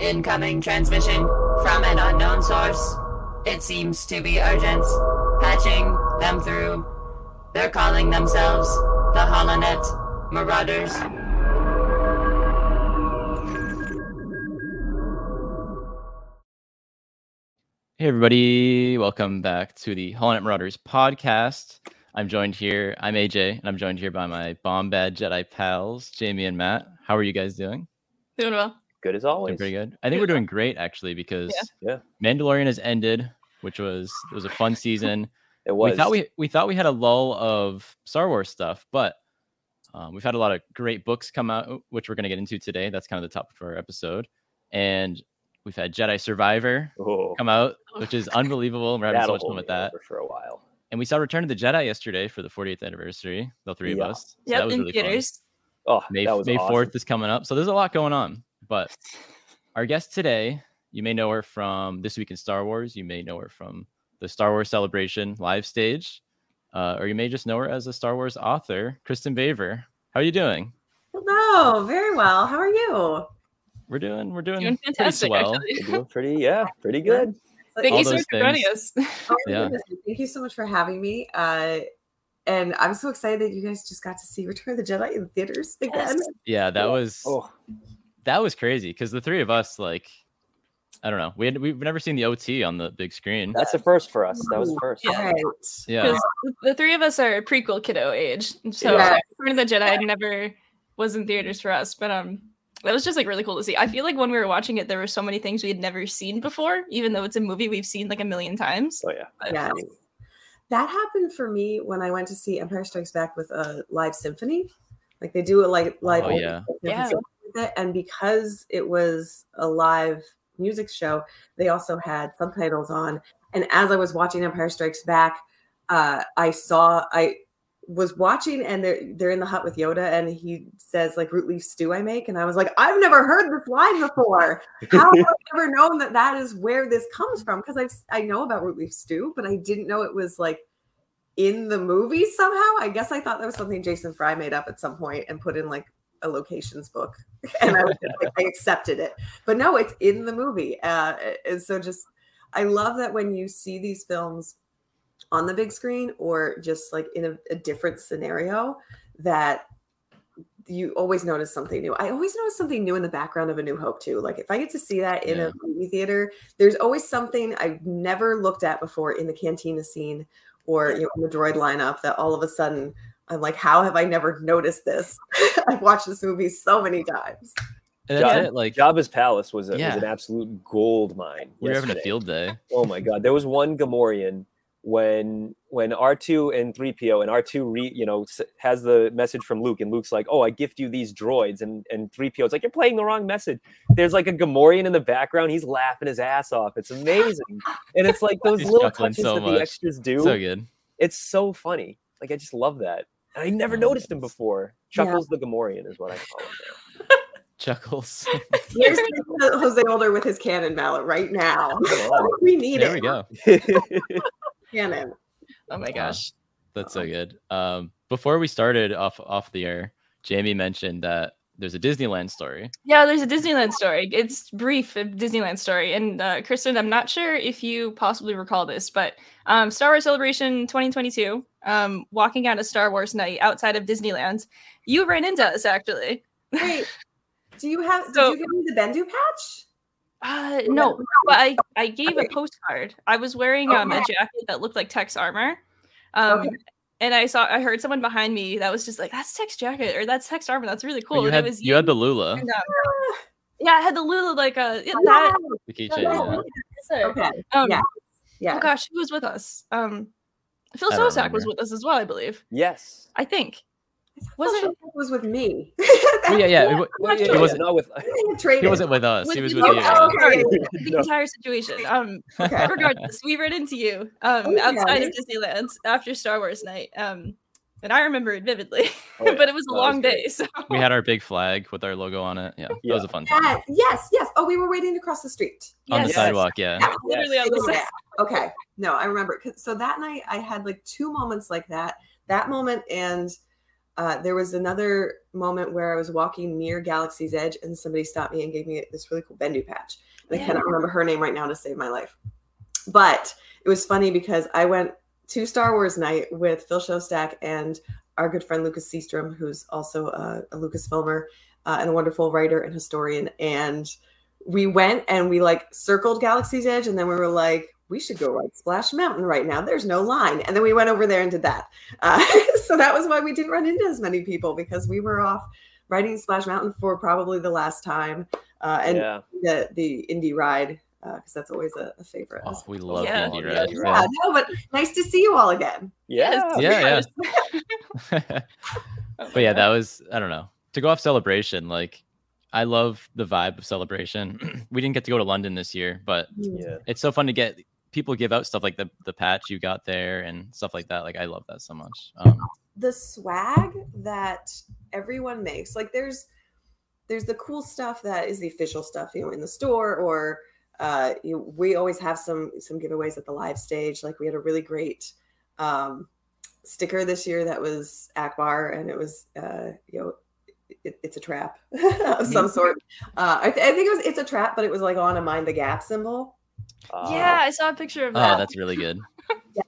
Incoming transmission from an unknown source. It seems to be urgent. Patching them through. They're calling themselves the Holonet Marauders. Hey, everybody. Welcome back to the Holonet Marauders podcast. I'm joined here. I'm AJ, and I'm joined here by my bomb bad Jedi pals, Jamie and Matt. How are you guys doing? Doing well. Good as Doing always. pretty good. I think we're doing great actually because Yeah. Mandalorian has ended, which was it was a fun season. It was. We thought we we thought we had a lull of Star Wars stuff, but um, we've had a lot of great books come out, which we're going to get into today. That's kind of the topic for our episode, and we've had Jedi Survivor oh, come out, which is unbelievable. We're having so that'll much fun with that. for a while. And we saw Return of the Jedi yesterday for the 40th anniversary, the three of us. So Yep, that was in really fun. theaters. Oh, May, that was May awesome. 4th is coming up. So there's a lot going on. But our guest today, you may know her from This Week in Star Wars. You may know her from the Star Wars Celebration live stage. Uh, or you may just know her as a Star Wars author, Kristin Baver. How are you doing? Hello, very well. How are you? We're doing we're doing, Doing fantastic, swell. actually. Doing pretty, yeah, pretty good. Thank All you so those much for joining us. Oh Yeah. Thank you so much for having me. Uh, and I'm so excited that you guys just got to see Return of the Jedi in theaters again. Yes. Yeah, that was Oh, that was crazy because the three of us like I don't know. We had, we've never seen the OT on the big screen. that's the first for us. That was a first. Yeah. Yeah. The three of us are prequel kiddo age. So Yeah. Return of the Jedi never was in theaters for us. But um that was just like really cool to see. I feel like when we were watching it, there were so many things we had never seen before, even though it's a movie we've seen like a million times. Oh yeah. But- Yes. That happened for me when I went to see Empire Strikes Back with a live symphony. Like they do a like live Oh, yeah. Yeah. With it, and because it was a live music show, they also had subtitles on. And as I was watching Empire Strikes Back, uh, I saw I was watching and they're they're in the hut with Yoda and he says like root leaf stew I make and I was like I've never heard this line before. How have I ever known that that is where this comes from? Because I I know about root leaf stew, but I didn't know it was like in the movie somehow. I guess I thought that was something Jason Fry made up at some point and put in like a locations book, and I was like, I accepted it. But no, it's in the movie, uh, and so just I love that when you see these films on the big screen or just like in a, a different scenario that you always notice something new. I always notice something new in the background of A New Hope too. Like if I get to see that in Yeah. a movie theater, there's always something I've never looked at before in the cantina scene or you know, in the droid lineup that all of a sudden I'm like, how have I never noticed this? I've watched this movie so many times. And that's Yeah. it. Like Jabba's palace was, a, Yeah. was an absolute gold mine. we were having a field day. Oh my god, there was one Gamorrean when when R2 and 3PO and R2 re, you know has the message from Luke and Luke's like, "Oh, I gift you these droids." And and 3PO's like, "You're playing the wrong message." There's like a Gamorrean in the background. He's laughing his ass off. It's amazing. And it's like those little chuckling touches so that much. the extras do. So good. It's so funny. Like I just love that. And I never Oh, noticed him yes. before. Yeah. Chuckles the Gamorrean is what I call him. Chuckles. Here's Jose Older with his canon mallet right now. on. we need there it. There we go. Canon. Oh my gosh. That's so good. Um, before we started off off the air, Jamie mentioned that there's a Disneyland story. Yeah, there's a Disneyland story. It's brief, a Disneyland story. And uh, Kristin, I'm not sure if you possibly recall this, but um, Star Wars Celebration 2022, um, walking out a Star Wars night outside of Disneyland, you ran into us actually. Wait, do you have? So- did you give me the Bendu patch? Uh, no, but I, I gave a postcard. I was wearing um, a jacket that looked like Tech's armor. Um, Okay. And I saw, I heard someone behind me that was just like, "That's Tech's jacket or that's Tech's armor. That's really cool." you and had it was you had the Lula, And, yeah, I had the Lula like uh, yeah, that. the keychain. Oh, yeah. Okay. Um, Yeah. Yeah. Oh gosh, who was with us? Um, Phil Szostak was with us as well, I believe. yes. I think. Was Was it? it was with me? Well, yeah, yeah. It, wa- I'm it wasn't. not with He wasn't with us. With he was with Okay, you. okay. the No. entire situation. Um, Okay. regardless, we ran into you um Oh, yeah, outside of. Disneyland after Star Wars night. Um, and I remember it vividly, Oh, yeah. but it was a No, long was day. So We had our big flag with our logo on it. Yeah, that was a fun time yes, yes. Oh, we were waiting to cross the street. on the Yes. sidewalk. Yeah. Yeah. literally on the Yeah. side. Okay. No, I remember. So that night I had like two moments like that. That moment and uh, there was another moment where I was walking near Galaxy's Edge and somebody stopped me and gave me this really cool Bendu patch. And I cannot remember her name right now to save my life. But it was funny because I went to Star Wars night with Phil Szostak and our good friend Lucas Seastrom, who's also a, a Lucas filmer uh, and a wonderful writer and historian. And we went and we like circled Galaxy's Edge, and then we were like, we should go ride Splash Mountain right now. There's no line. And then we went over there and did that. Uh, so that was why we didn't run into as many people because we were off riding Splash Mountain for probably the last time. Uh, and yeah. the the indie ride because that's always a, a favorite. Oh, we love Yeah. indie Yeah. ride. yeah, no, but nice to see you all again. Yeah. Yeah, yeah. but yeah, that was I don't know. To go off celebration, like I love the vibe of celebration. we didn't get to go to London this year, but Yeah. it's so fun to get people give out stuff like the the patch you got there and stuff like that. Like I love that so much. Um, the swag that everyone makes like there's there's the cool stuff that is the official stuff you know in the store or uh you, we always have some some giveaways at the live stage like we had a really great um sticker this year that was ackbar and it was uh you know it, it's a trap of some sort uh I, th- I think it was it's a trap but it was like on a mind the gap symbol Uh, yeah, I saw a picture of that. oh, that's really good.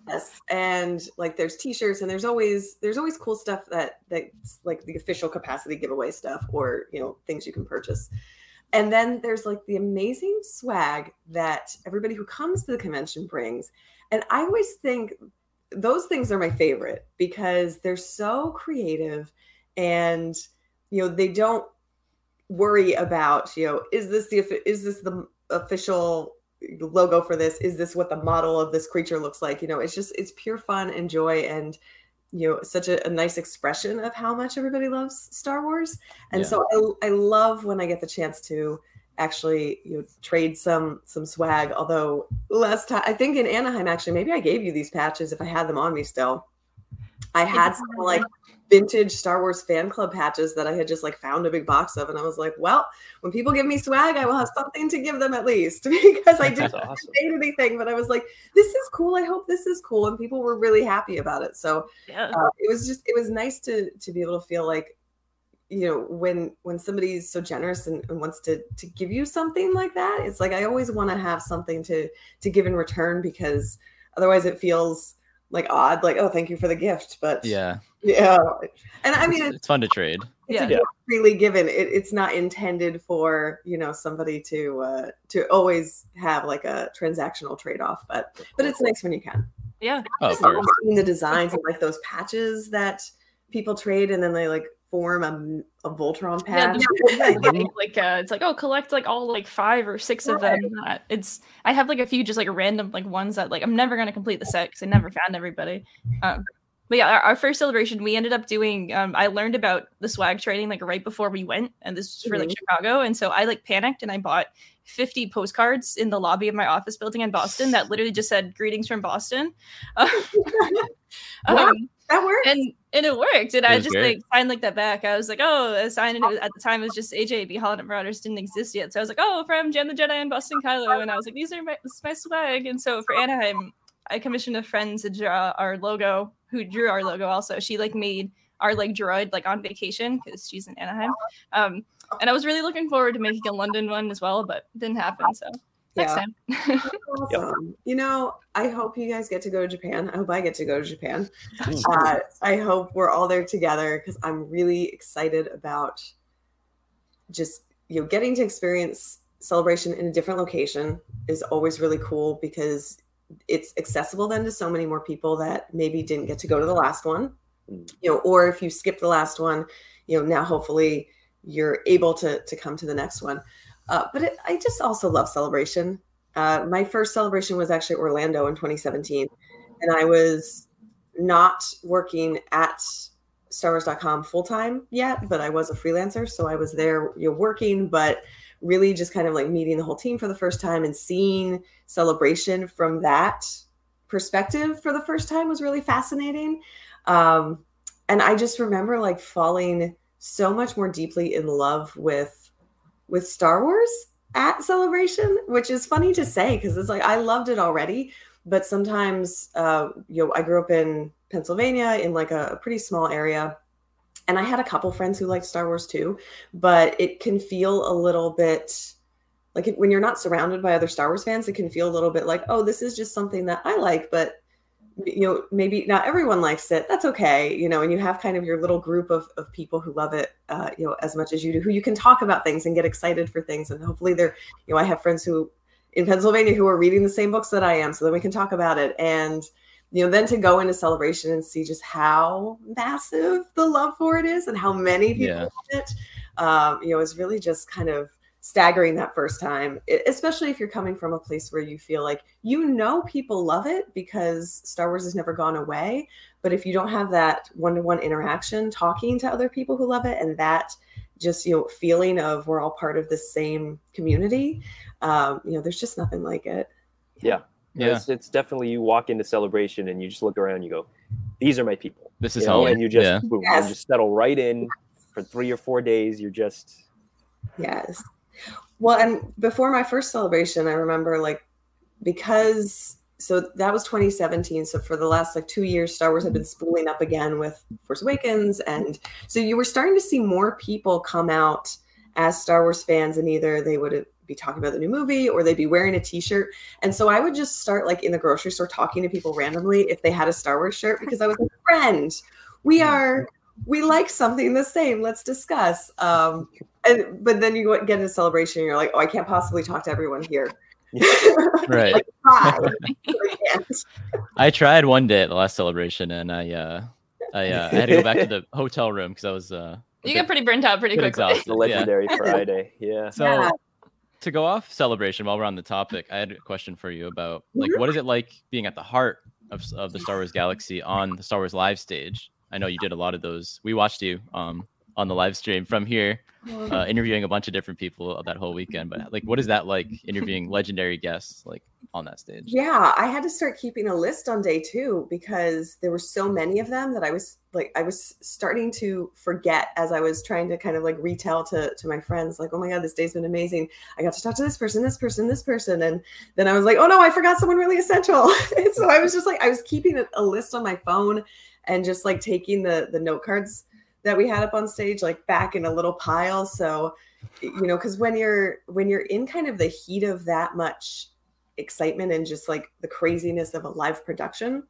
Yes, and like there's t-shirts and there's always there's always cool stuff that that's like the official capacity giveaway stuff or you know things you can purchase. And then there's like the amazing swag that everybody who comes to the convention brings. And I always think those things are my favorite because they're so creative and you know they don't worry about you know is this the is this the official logo for this is this what the model of this creature looks like? You know it's just it's pure fun and joy and you know such a, a nice expression of how much everybody loves star wars. And Yeah. so I, I love when i get the chance to actually you know trade some some swag. Although last time i think in anaheim actually maybe i gave you these patches if i had them on me still i had some like vintage Star Wars fan club patches that I had just like found a big box of, and I was like, well, when people give me swag, I will have something to give them at least because I didn't awesome. anything, but I was like, this is cool. I hope this is cool, and people were really happy about it. So yeah. uh, it was just it was nice to to be able to feel like you know when when somebody's so generous and, and wants to to give you something like that it's like i always want to have something to to give in return because otherwise it feels like odd like oh thank you for the gift but Yeah, yeah and i mean it's, it's, it's fun to trade. it's Yeah. a freely given it, it's not intended for you know somebody to uh to always have like a transactional trade-off but but it's nice when you can yeah. Oh, of just course. the designs and like those patches that people trade and then they like form a, a Voltron Yeah, patch. the- like uh, it's like oh collect like all like five or six of them Uh, it's i have like a few just like random like ones that like i'm never going to complete the set because i never found everybody um but yeah our, our first celebration we ended up doing um i learned about the swag trading like right before we went and this was for like Mhm. chicago and so i like panicked and i bought 50 postcards in the lobby of my office building in boston that literally just said greetings from boston Wow. um, that works. and and it worked. And I just great. like signed like that back. I was like, oh, I signed and it was, at the time it was just AJB Holonet Marauders didn't exist yet. So I was like, oh, from Jen the Jedi and Boston Kylo, and I was like, these are my, this is my swag. And so for Anaheim, I commissioned a friend to draw our logo, who drew our logo. Also, she like made our like droid like on vacation because she's in Anaheim. Um, and I was really looking forward to making a London one as well, but didn't happen. So next Yeah. time. awesome. You know, I hope you guys get to go to Japan. I hope I get to go to Japan. Uh, I hope we're all there together because I'm really excited about just you know getting to experience celebration in a different location is always really cool because it's accessible then to so many more people that maybe didn't get to go to the last one Mm. you know or if you skip the last one you know now hopefully you're able to to come to the next one uh, but it, i just also love celebration. Uh, my first celebration was actually orlando in 2017 and i was not working at starwars.com full time yet but i was a freelancer so i was there you know working but really just kind of like meeting the whole team for the first time and seeing celebration from that perspective for the first time was really fascinating. Um, and i just remember like falling so much more deeply in love with with star wars at celebration which is funny to say because it's like i loved it already but sometimes uh, you know i grew up in pennsylvania in like a, a pretty small area and I had a couple friends who liked Star Wars too, but it can feel a little bit like when you're not surrounded by other Star Wars fans, it can feel a little bit like, oh, this is just something that I like, but you know, maybe not everyone likes it. That's okay, you know. And you have kind of your little group of of people who love it, uh, you know, as much as you do, who you can talk about things and get excited for things. And hopefully, they're, you know, I have friends who in Pennsylvania who are reading the same books that I am, so that we can talk about it. And you know, then to go into celebration and see just how massive the love for it is and how many people Yeah. love it, um, you know, is really just kind of staggering that first time, especially if you're coming from a place where you feel like you know people love it because Star Wars has never gone away. But if you don't have that one to one interaction, talking to other people who love it, and that just you know feeling of we're all part of the same community, um, you know, there's just nothing like it. Yeah. It's, it's definitely you walk into celebration and you just look around and you go, these are my people. This You is know, home. and you just yeah. boom, Yes. and just settle right in for three or four days. You're just Yes. Well, and before my first celebration, I remember like because so that was 2017. So for the last like two years, Star Wars had been spooling up again with Force Awakens, and so you were starting to see more people come out as Star Wars fans, and either they would be talking about the new movie or they'd be wearing a T-shirt. And so I would just start like in the grocery store talking to people randomly if they had a Star Wars shirt because I was a friend, we are we like something the same. Let's discuss. Um, and but then you get into celebration and you're like oh i can't possibly talk to everyone here Right. Hi. I. I tried one day at the last celebration, and I uh, I, uh, I had to go back to the hotel room because I was uh, You bit- get pretty burnt out pretty bit quickly. exhausted. the yeah. legendary Friday. Yeah. So Yeah. to go off celebration while we're on the topic, I had a question for you about like Mhm. what is it like being at the heart of, of the Star Wars galaxy on the Star Wars live stage? I know you did a lot of those. We watched you um on the live stream from here, uh, interviewing a bunch of different people that whole weekend. But like, what is that like interviewing legendary guests like on that stage? yeah i had to start keeping a list on day two because there were so many of them that i was like i was starting to forget as i was trying to kind of like retell to to my friends like oh my god this day's been amazing i got to talk to this person this person this person and then i was like oh no i forgot someone really essential and so i was just like i was keeping a, a list on my phone and just like taking the the note cards that we had up on stage like back in a little pile. So you know because when you're when you're in kind of the heat of that much excitement and just like the craziness of a live production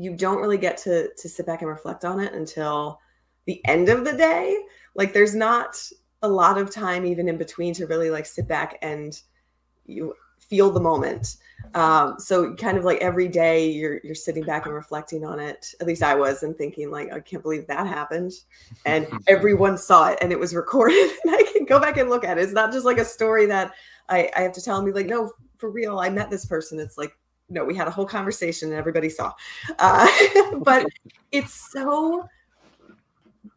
you don't really get to to sit back and reflect on it until the end of the day. Like there's not a lot of time even in between to really like sit back and you feel the moment. Um so kind of like every day you're you're sitting back and reflecting on it. At least i was and thinking like i can't believe that happened. And everyone saw it and it was recorded. And i can go back and look at it. It's not just like a story that i i have to tell. And be like no for real i met this person. It's like no we had a whole conversation and everybody saw. Uh, but it's so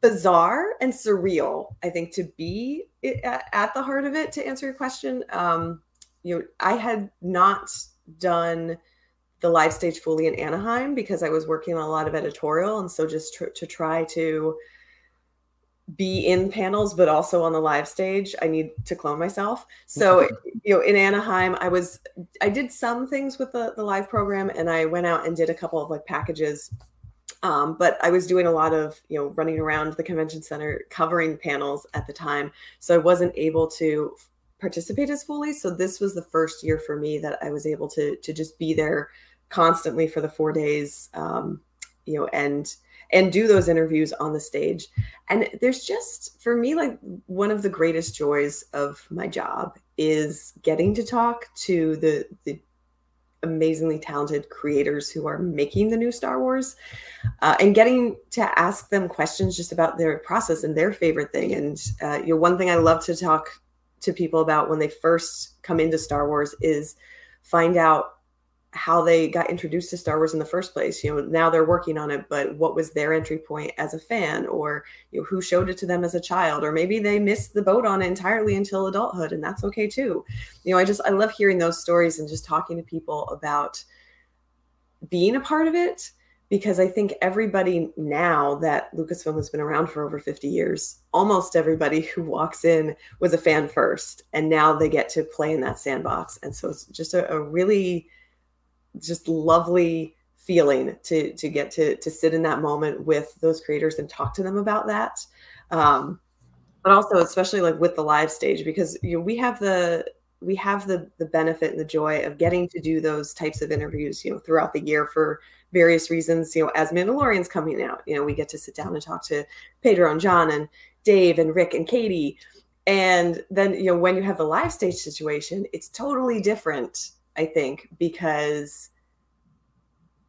bizarre and surreal i think to be at at the heart of it to answer your question. Um you know i had not done the live stage fully in anaheim because i was working on a lot of editorial. And so just tr- to try to be in panels but also on the live stage i need to clone myself. So you know in anaheim i was i did some things with the, the live program and i went out and did a couple of like packages. Um, but i was doing a lot of you know running around the convention center covering panels at the time. So i wasn't able to participate as fully. So this was the first year for me that i was able to to just be there constantly for the four days um, you know and and do those interviews on the stage. And there's just for me like one of the greatest joys of my job is getting to talk to the the amazingly talented creators who are making the new star wars uh, and getting to ask them questions just about their process and their favorite thing. And uh, you know one thing i love to talk to people about when they first come into star wars is find out how they got introduced to Star Wars in the first place. You know, now they're working on it, but what was their entry point as a fan, or you know, who showed it to them as a child, or maybe they missed the boat on it entirely until adulthood, and that's okay too. You know, I just I love hearing those stories and just talking to people about being a part of it because I think everybody now that Lucasfilm has been around for over 50 years, almost everybody who walks in was a fan first, and now they get to play in that sandbox, and so it's just a, a really just lovely feeling to to get to to sit in that moment with those creators and talk to them about that. Um, but also especially like with the live stage because you know we have the we have the the benefit and the joy of getting to do those types of interviews you know throughout the year for various reasons you know as mandalorian's coming out you know we get to sit down and talk to pedro and john and dave and rick and katie. And then you know when you have the live stage situation it's totally different i think because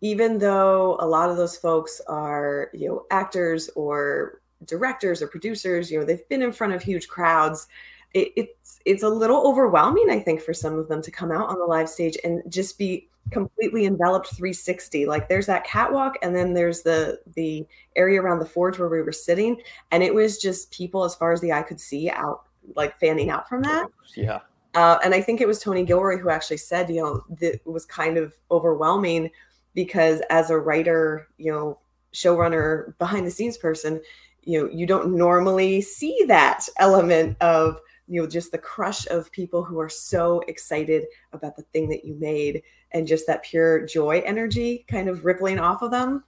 even though a lot of those folks are you know actors or directors or producers you know they've been in front of huge crowds it, it's it's a little overwhelming i think for some of them to come out on the live stage and just be completely enveloped 360 like there's that catwalk and then there's the the area around the forge where we were sitting and it was just people as far as the eye could see out like fanning out from that Yeah. uh, and I think it was Tony Gilroy who actually said, you know, that it was kind of overwhelming because as a writer, you know, showrunner, behind the scenes person, you know, you don't normally see that element of, you know, just the crush of people who are so excited about the thing that you made and just that pure joy energy kind of rippling off of them.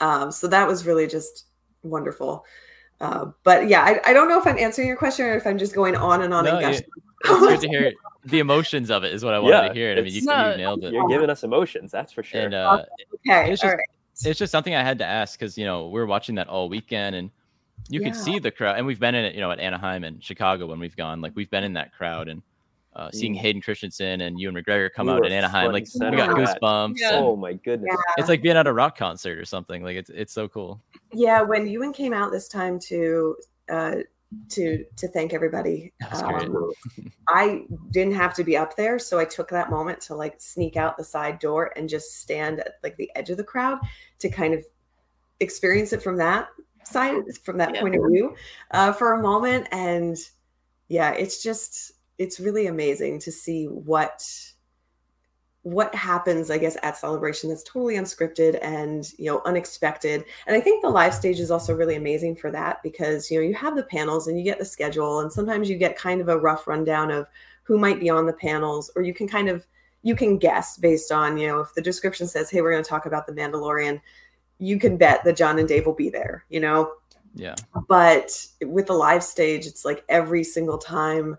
Um, so that was really just wonderful. Uh, but yeah, I, I don't know if I'm answering your question or if I'm just going on and on No, and you- gushing. It's good to hear the emotions of it is what I wanted Yeah, to hear. And I mean, you, it's- you nailed it. You're giving us emotions, that's for sure. And uh, Okay, It's just- right. it's just something I had to ask because you know we are watching that all weekend and you could see the crowd and we've been in it you know at Anaheim and Chicago when we've gone like we've been in that crowd and uh, seeing Mm. Hayden Christensen and Ewan McGregor come We out were in Anaheim like we got goosebumps Yeah. oh my goodness. Yeah. it's like being at a rock concert or something like it's it's so cool Yeah, when Ewan came out this time to uh, to to thank everybody, That was great. um, I didn't have to be up there, so I took that moment to like sneak out the side door and just stand at like the edge of the crowd to kind of experience it from that side, from that Yeah. point of view, uh, for a moment. And yeah, it's just it's really amazing to see what what happens i guess at celebration that's totally unscripted and you know unexpected and i think the live stage is also really amazing for that because you know you have the panels and you get the schedule and sometimes you get kind of a rough rundown of who might be on the panels or you can kind of you can guess based on you know if the description says hey we're going to talk about the mandalorian you can bet that john and dave will be there you know? Yeah. But with the live stage it's like every single time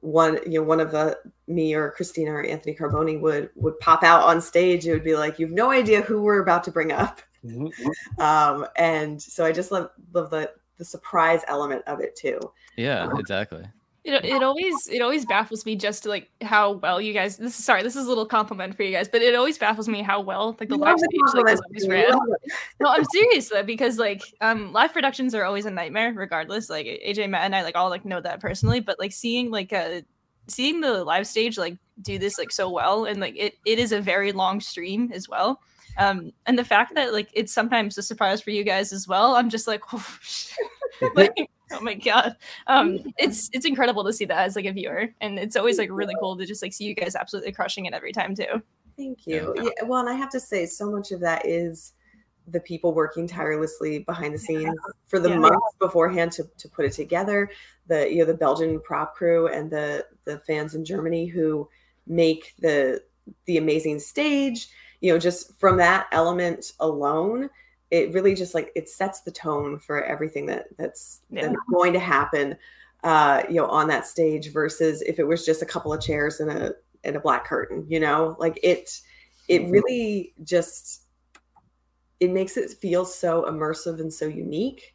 one you know one of the me or christina or anthony carboni would would pop out on stage it would be like you've no idea who we're about to bring up. Mhm. um and so i just love love the the surprise element of it too. Yeah exactly It, it always it always baffles me just like how well you guys this is sorry this is a little compliment for you guys but it always baffles me how well like the live stage like is always ran. No, I'm serious though because like um live productions are always a nightmare regardless. Like AJ Matt and I like all like know that personally, but like seeing like uh seeing the live stage like do this like so well and like it it is a very long stream as well. Um and the fact that like it's sometimes a surprise for you guys as well. I'm just like, oh, like oh my god. Um it's it's incredible to see that as like a viewer and it's always like really cool to just like see you guys absolutely crushing it every time too. Thank you. Yeah. well, and I have to say, so much of that is the people working tirelessly behind the scenes for the Yeah. months beforehand to, to put it together. The you know the Belgian prop crew and the the fans in Germany who make the the amazing stage. You know, just from that element alone, it really just like it sets the tone for everything that that's Yeah. that's going to happen. Uh, you know, on that stage versus if it was just a couple of chairs and a and a black curtain. You know, like it it really just it makes it feel so immersive and so unique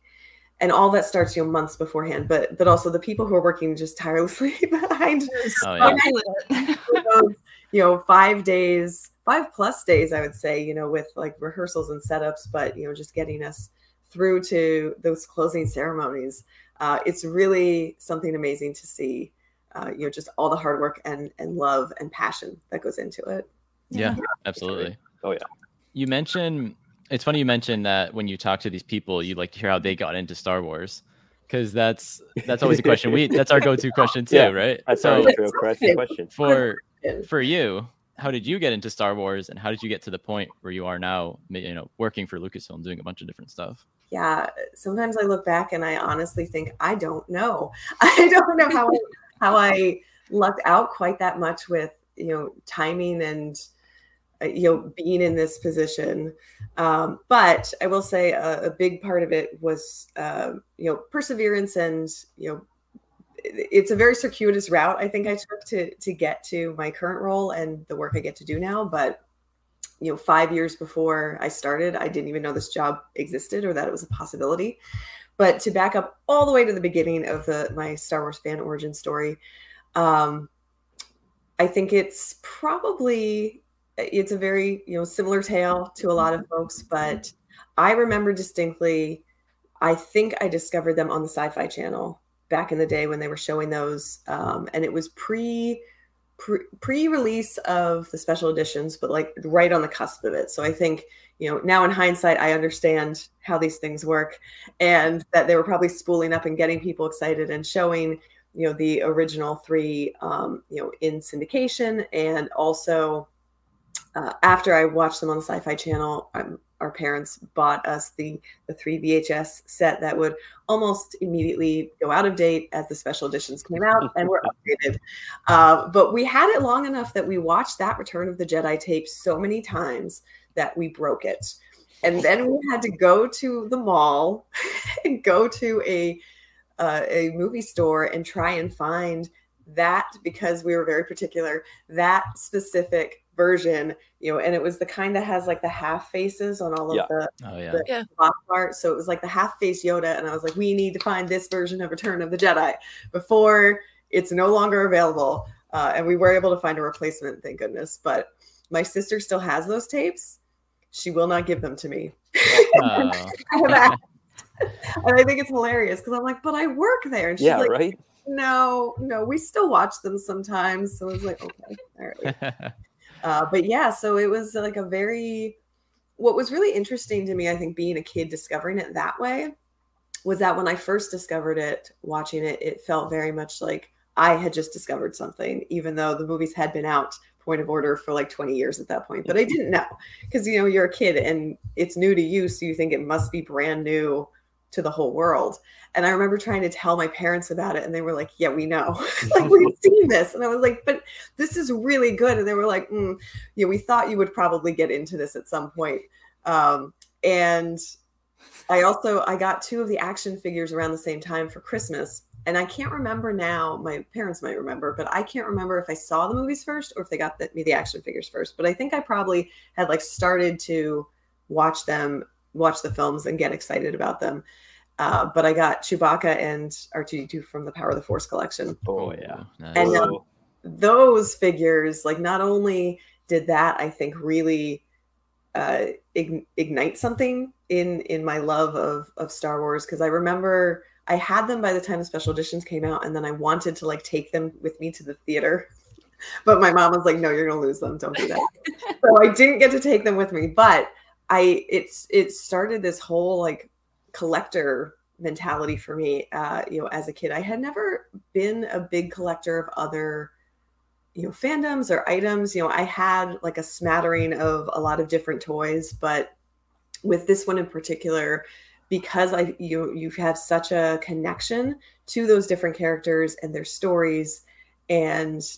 and all that starts you know months beforehand but but also the people who are working just tirelessly behind oh yeah those, you know five days five plus days i would say you know with like rehearsals and setups but you know just getting us through to those closing ceremonies uh, it's really something amazing to see uh, you know just all the hard work and and love and passion that goes into it Yeah, absolutely. Oh, yeah. You mentioned it's funny you mentioned that when you talk to these people, you like to hear how they got into Star Wars. Because that's that's always a question. We that's our go-to question too, Yeah, right? That's so our real question. question. for For you, how did you get into Star Wars, and how did you get to the point where you are now? You know, working for Lucasfilm, doing a bunch of different stuff. yeah sometimes i look back and i honestly think i don't know i don't know how how i lucked out quite that much with you know timing and uh, you know being in this position um, but i will say a, a, big part of it was uh, you know perseverance and you know it's a very circuitous route i think i took to to get to my current role and the work i get to do now but you know five years before i started i didn't even know this job existed or that it was a possibility. But to back up all the way to the beginning of the my star wars fan origin story um, i think it's probably it's a very you know similar tale to a lot of folks but i remember distinctly i think i discovered them on the sci-fi channel back in the day when they were showing those um, and it was pre pre release of the special editions but like right on the cusp of it. So i think you know now in hindsight i understand how these things work and that they were probably spooling up and getting people excited and showing you know the original three um, you know in syndication and also uh, after I watched them on the Sci-Fi Channel, um, our parents bought us the the three VHS set that would almost immediately go out of date as the special editions came out and were updated. Uh, but we had it long enough that we watched that Return of the Jedi tape so many times that we broke it, and then we had to go to the mall and go to a uh, a movie store and try and find that because we were very particular that specific version, you know, and it was the kind that has like the half faces on all of yeah. the, oh, yeah. the yeah. box art. So it was like the half face Yoda. And I was like, we need to find this version of Return of the Jedi before it's no longer available. Uh, and we were able to find a replacement, thank goodness. But my sister still has those tapes. She will not give them to me. Oh. and I think it's hilarious because I'm like, but I work there. And she's yeah, like, right. no, no, we still watch them sometimes. So I was like, okay, all right. Uh, but yeah, so it was like a very, what was really interesting to me, I think, being a kid discovering it that way, was that when I first discovered it, watching it, it felt very much like I had just discovered something, even though the movies had been out point of order for like 20 years at that point. But I didn't know because, you know, you're a kid and it's new to you. So you think it must be brand new to the whole world. And I remember trying to tell my parents about it, and they were like, "Yeah, we know. like we've seen this." And I was like, "But this is really good." And they were like, mm, "Yeah, we thought you would probably get into this at some point." Um, and I also I got two of the action figures around the same time for Christmas, and I can't remember now. My parents might remember, but I can't remember if I saw the movies first or if they got the, me the action figures first. But I think I probably had like started to watch them, watch the films, and get excited about them. Uh, but I got Chewbacca and R2D2 from the Power of the Force collection. oh yeah. Nice. And, um, Oh, Those figures, like, not only did that, I think, really uh, ign- ignite something in in my love of of Star Wars because I remember I had them by the time the special editions came out, and then I wanted to like take them with me to the theater. But my mom was like, "No, you're gonna lose them. Don't do that." so I didn't get to take them with me. But I, it's it started this whole like collector mentality for me uh you know as a kid. I had never been a big collector of other you know fandoms or items. You know i had like a smattering of a lot of different toys but with this one in particular because i you you have such a connection to those different characters and their stories and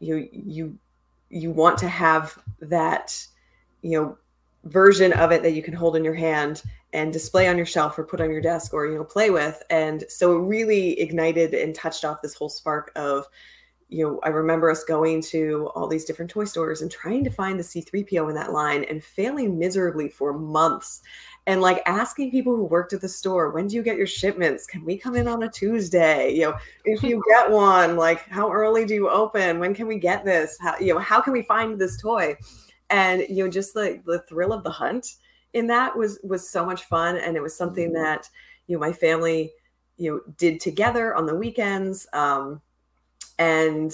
you you you want to have that you know version of it that you can hold in your hand and display on your shelf or put on your desk or you know play with. And so it really ignited and touched off this whole spark of you know i remember us going to all these different toy stores and trying to find the c3po in that line and failing miserably for months and like asking people who worked at the store when do you get your shipments? Can we come in on a tuesday? You know if you get one like how early do you open? When can we get this? How you know how can we find this toy and you know just like the thrill of the hunt in that was was so much fun and it was something that you know my family you know did together on the weekends um and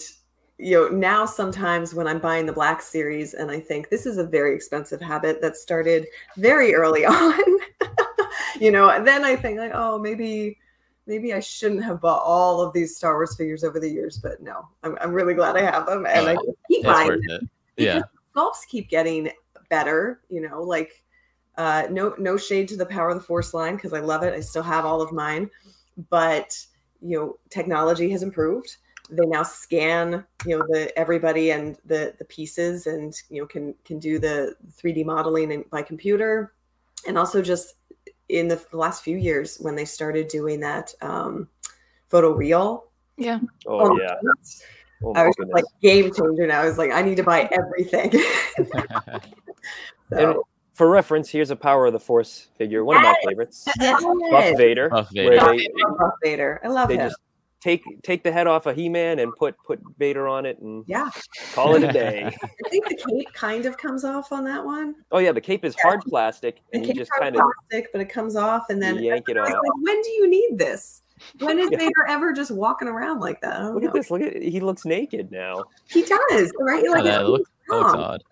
you know now sometimes when i'm buying the black series and i think this is a very expensive habit that started very early on you know and then i think like oh maybe maybe i shouldn't have bought all of these star wars figures over the years but no i'm, I'm really glad i have them and i keep buying it. Yeah. Sculpts keep getting better you know like uh no no shade to the power of the force line because i love it. I still have all of mine. But you know technology has improved. They now scan you know the everybody and the the pieces and you know can can do the 3d modeling in, by computer. And also just in the last few years when they started doing that um photo real Yeah. Oh yeah. Oh, i was just like game changer now i was like i need to buy everything And so, for reference, here's a Power of the Force figure, one of my favorites. yes. Buff Vader. Buff where Vader. I they, love Darth Vader. I love they him. just take take the head off of He-Man and put put Vader on it and yeah, call it a day. I think the cape kind of comes off on that one. oh yeah, the cape is hard plastic The and you just kind of plastic, but it comes off, and then yank it I off. like, when do you need this? When is Yeah. Vader ever just walking around like that? Look know. at this. Look at he looks naked now. He does, right? You're like, that "It's look- looks wrong." odd.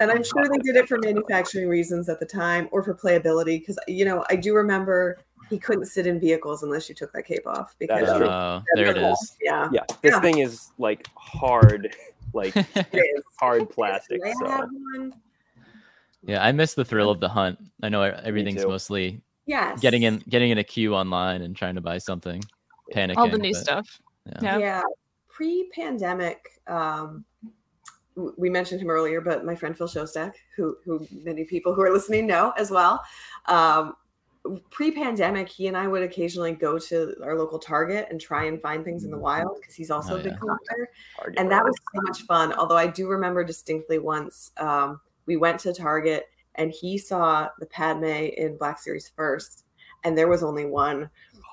And I'm sure they did it for manufacturing reasons at the time or for playability. Because you know, I do remember he couldn't sit in vehicles unless you took that cape off. Because is true. Oh, there it is. Yeah, Yeah, this Yeah. thing is like hard, like hard plastic. So yeah, I miss the thrill of the hunt. I know everything's mostly Yes. getting in getting in a queue online and trying to buy something, panicking. All the new but- stuff. Yeah. Yeah. yeah pre-pandemic um we mentioned him earlier but my friend phil szostak who who many people who are listening know as well um pre-pandemic he and i would occasionally go to our local target and try and find things in the wild because he's also Oh, a big yeah. collector hard to and that was so much fun although i do remember distinctly once um, we went to target and he saw the padme in black series first and there was only one.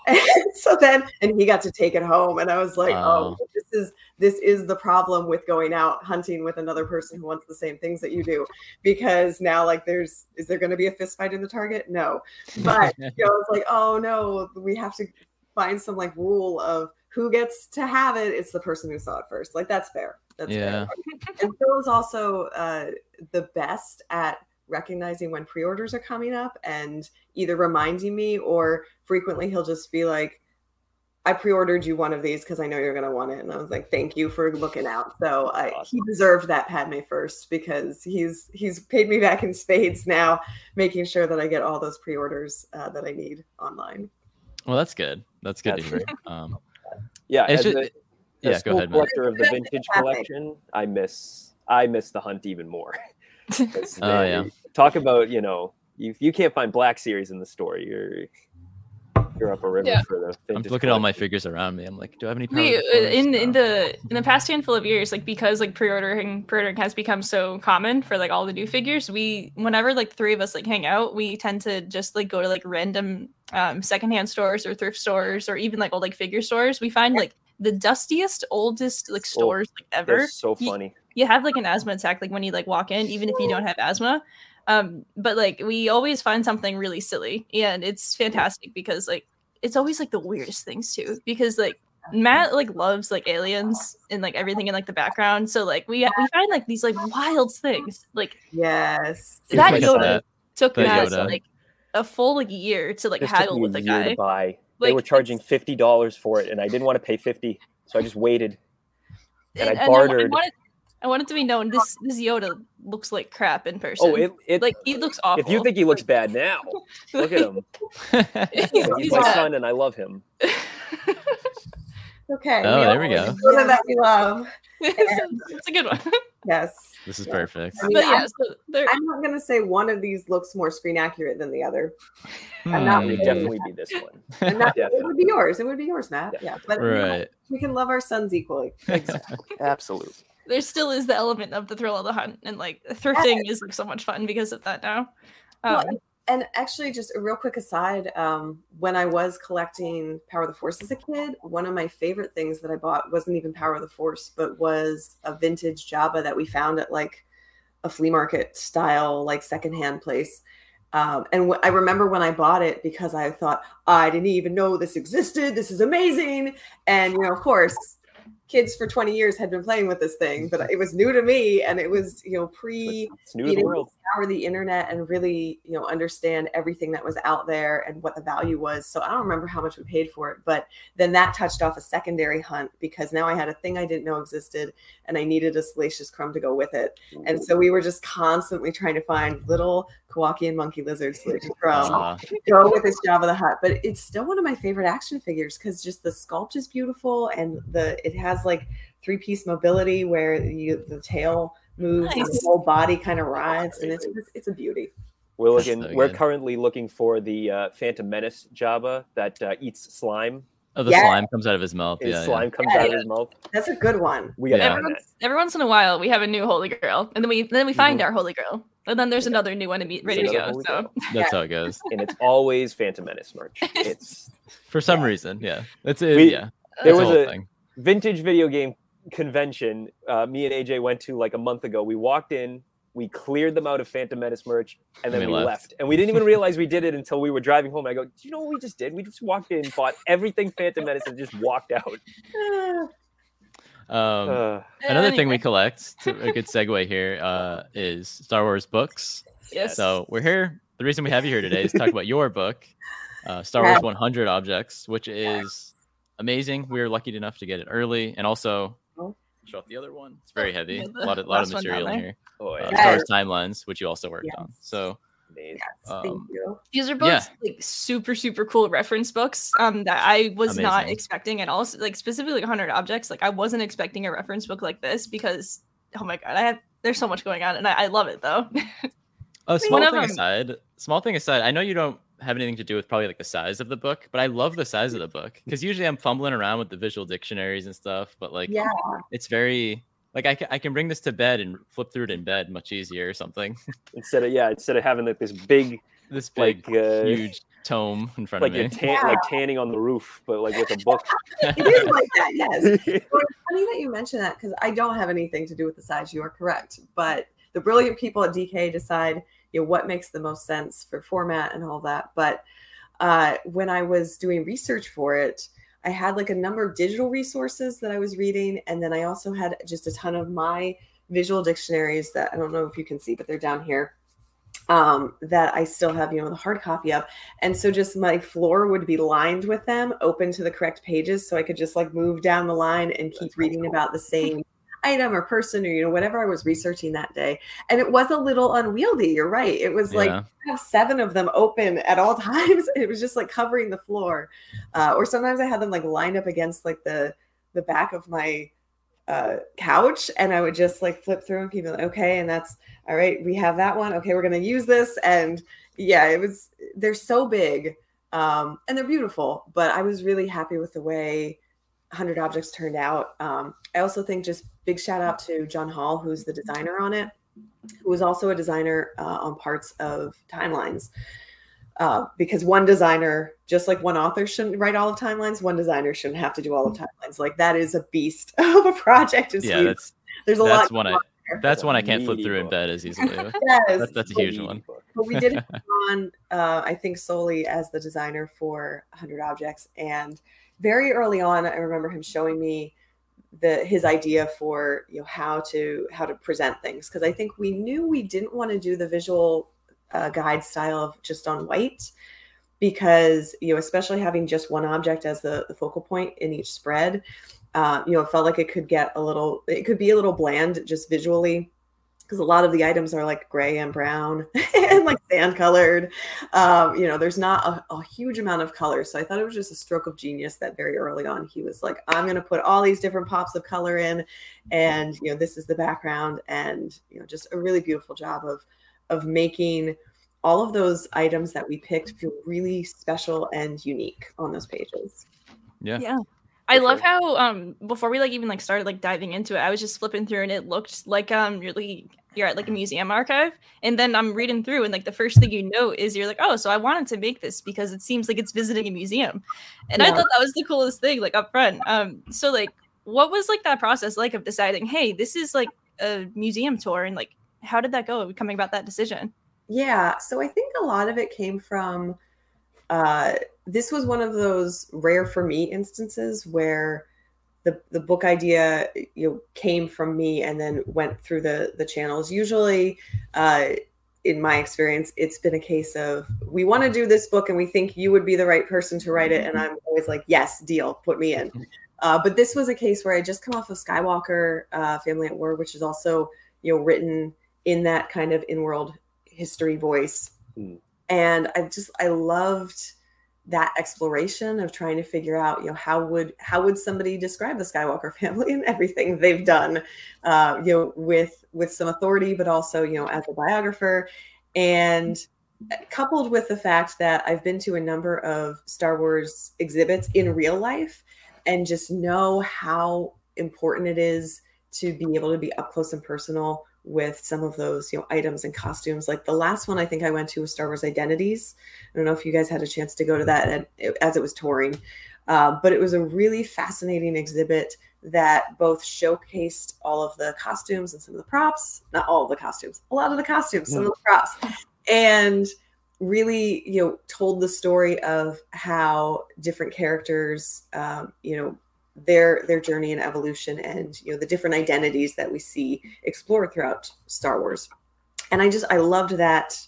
And so then and he got to take it home and i was like Wow. oh this is this is the problem with going out hunting with another person who wants the same things that you do because now like there's is there going to be a fist fight in the target? No. But you know it's like oh no we have to find some like rule of who gets to have it. It's the person who saw it first. Like that's fair. That's Yeah. fair and phil is also uh, the best at recognizing when pre-orders are coming up and either reminding me or frequently he'll just be like I pre-ordered you one of these because I know you're gonna want it, and I was like, "Thank you for looking out." So I, he deserved that Padme first because he's he's paid me back in spades now, making sure that I get all those pre-orders uh, that I need online. Well, that's good. That's good to hear. Um, Yeah, It's just- a, a yeah, go school ahead, man. collector of the vintage collection, I miss I miss the hunt even more Oh, they- yeah. Talk about you know if you can't find Black Series in the store, you're you're up a river Yeah. for the. I'm vintage looking at all my figures around me. I'm like, do I have any? Power we of the uh, in in the in the past handful of years like because like pre-ordering pre-ordering has become so common for like all the new figures we whenever like three of us like hang out we tend to just like go to like random um secondhand stores or thrift stores or even like old like figure stores we find like the dustiest oldest like stores like ever so Ye- funny. you have like an asthma attack like when you like walk in even if you don't have asthma um but like we always find something really silly and it's fantastic because like it's always like the weirdest things too because like matt like loves like aliens and like everything in like the background so like we we find like these like wild things like Yes, That Yoda that. took That matt Yoda. like a full like year to like This haggle with the guy to buy. they were charging it's- fifty dollars for it, and I didn't want to pay fifty, so I just waited. and I wa- bartered. wanted, I wanted to be known this this yoda looks like crap in person Oh, it, it like he looks awful if you think he looks bad now, look at him. He's- He's he's my bad. son, and I love him. okay. Oh, we there we go. Those are that we love. it's a good one Yes, this is Yeah. perfect. I mean, but yeah I'm- so I'm not gonna say one of these looks more screen accurate than the other. I'm not It Hmm. would definitely be this one. And that, it would be yours. It would be yours, Matt. Yeah. Yeah, but you know, right. we can love our sons equally. Exactly. Absolutely. There still is the element of the thrill of the hunt and like thrifting is like so much fun because of that now Well, um, And actually, just a real quick aside, um, when I was collecting Power of the Force as a kid, one of my favorite things that I bought wasn't even Power of the Force, but was a vintage Jabba that we found at like a flea market style, like secondhand place. Um, and I remember when I bought it because I thought I didn't even know this existed. This is amazing. And you know, of course, kids for 20 years had been playing with this thing, but it was new to me, and it was you know pre It's new to the being able to scour the internet and really you know understand everything that was out there and what the value was. So i don't remember how much we paid for it but then that touched off a secondary hunt because now i had a thing i didn't know existed and i needed a salacious crumb to go with it. And so we were just constantly trying to find little Kowakian monkey lizard switch from Uh, go with this Jabba the Hutt. But it's still one of my favorite action figures because just the sculpt is beautiful and the it has like three piece mobility where you the tail moves and the whole body kind of rides and it's it's, it's a beauty. We're looking. so we're currently looking for the uh, Phantom Menace Jabba that uh, eats slime. oh, the Yeah. slime comes out of his mouth. His Yeah, slime comes Yeah, out of his mouth. That's a good one. We got Yeah. Every once, every once in a while, we have a new holy girl, and then we then we find Mhm. our holy girl, and then there's another new one to meet, ready to go. So girl. yeah. That's how it goes. and it's always Phantom Menace merch. It's For some reason, yeah. That's it. We- yeah. there That's the was whole a thing. Vintage video game convention. Uh, me and AJ went to like a month ago. We walked in, we cleared them out of Phantom Menace merch, and then And we we left. left. And we didn't even realize we did it until we were driving home. I go, do you know what we just did? We just walked in, bought everything Phantom Menace, and just walked out. Um, Uh, another thing we collect, to, a good segue here, uh, is Star Wars books. yes. So we're here. The reason we have you here today is to talk about your book, uh, Star Wars 100 Objects, which is amazing. We were lucky enough to get it early, and also Oh. show off the other one. It's very heavy. Yeah, a lot of lot of last one down material in here. oh, Uh, yeah. Yeah. Star Wars Timelines, which you also worked Yes. on. So Amazing. Yes, Um, thank you. These are both like super super cool reference books um that I was not expecting at all. So, like specifically 100 objects. Like I wasn't expecting a reference book like this because oh my god, I have there's so much going on and I, I love it though. a small One of thing aside, small thing aside, I know you don't have anything to do with probably like the size of the book, but I love the size of the book because usually I'm fumbling around with the visual dictionaries and stuff, but like Yeah, it's very like I can, I can bring this to bed and flip through it in bed much easier or something. Instead of yeah, instead of having like this big this big like uh, huge tome in front like of you're me. tan- like tanning on the roof, but like with a book. it is like that. Yes. Well, it's funny that you mention that because I don't have anything to do with the size. You are correct, but the brilliant people at DK decide you know what makes the most sense for format and all that. But uh, when I was doing research for it, I had like a number of digital resources that I was reading, and then I also had just a ton of my visual dictionaries that I don't know if you can see, but they're down here. Um, that I still have, you know, the hard copy of. And so just my floor would be lined with them, open to the correct pages. So I could just like move down the line and keep That's reading cool. about the same item or person or, you know, whatever I was researching that day. And it was a little unwieldy. You're right. It was like Yeah. I have seven of them open at all times. It was just like covering the floor. Uh, or sometimes I had them like lined up against like the the back of my uh, couch, and I would just like flip through and keep like, okay, and that's all right. We have that one. Okay, we're gonna use this, and yeah, it was. They're so big, um, and they're beautiful. But I was really happy with the way 100 Objects turned out. Um, I also think just big shout out to John Hall, who's the designer on it, who was also a designer uh, on parts of timelines. Uh, because one designer, just like one author shouldn't write all of timelines, one designer shouldn't have to do all of timelines. Like that is a beast of a project. It's Yeah, huge. that's There's a that's lot. one I going that's one I can't flip meaty through in bed as easily. Yes, That's that's a huge one. but we did it on uh, i think solely as the designer for 100 objects and very early on i remember him showing me the his idea for you know how to how to present things. Because i think we knew we didn't want to do the visual uh, guide style of just on white because you know especially having just one object as the, the focal point in each spread uh, you know it felt like it could get a little it could be a little bland just visually because a lot of the items are like gray and brown and like sand colored. Um, you know, there's not a, a huge amount of color. So I thought it was just a stroke of genius that very early on he was like, I'm going to put all these different pops of color in, and you know, this is the background, and you know, just a really beautiful job of of making all of those items that we picked feel really special and unique on those pages. Yeah. Yeah. I love sure. how um before we like even like started like diving into it, I was just flipping through and it looked like um really you're at like a museum archive. And then I'm reading through and like the first thing you know is you're like, oh, so I wanted to make this because it seems like it's visiting a museum. And I thought that was the coolest thing, like up front. Um so like what was like that process like of deciding, hey, this is like a museum tour and like how did that go coming about that decision? Yeah, so I think a lot of it came from uh, this was one of those rare for me instances where the the book idea you know came from me and then went through the the channels. Usually, uh, in my experience, it's been a case of we want to do this book and we think you would be the right person to write it, and I'm always like, yes, deal, put me in. Uh, but this was a case where I just come off of Skywalker uh, Family at War, which is also you know written in that kind of in-world history voice. Mm. And I just I loved that exploration of trying to figure out, you know, how would how would somebody describe the Skywalker family and everything they've done, uh, you know, with with some authority, but also, you know, as a biographer, and coupled with the fact that I've been to a number of Star Wars exhibits in real life, and just know how important it is to be able to be up close and personal with some of those you know items and costumes. Like the last one i think i went to was star wars identities. I don't know if you guys had a chance to go to that as it was touring. Uh, but it was a really fascinating exhibit that both showcased all of the costumes and some of the props. Not all of the costumes a lot of the costumes some of the props. And really you know told the story of how different characters um, you know their their journey and evolution and you know the different identities that we see explored throughout Star Wars. And I just I loved that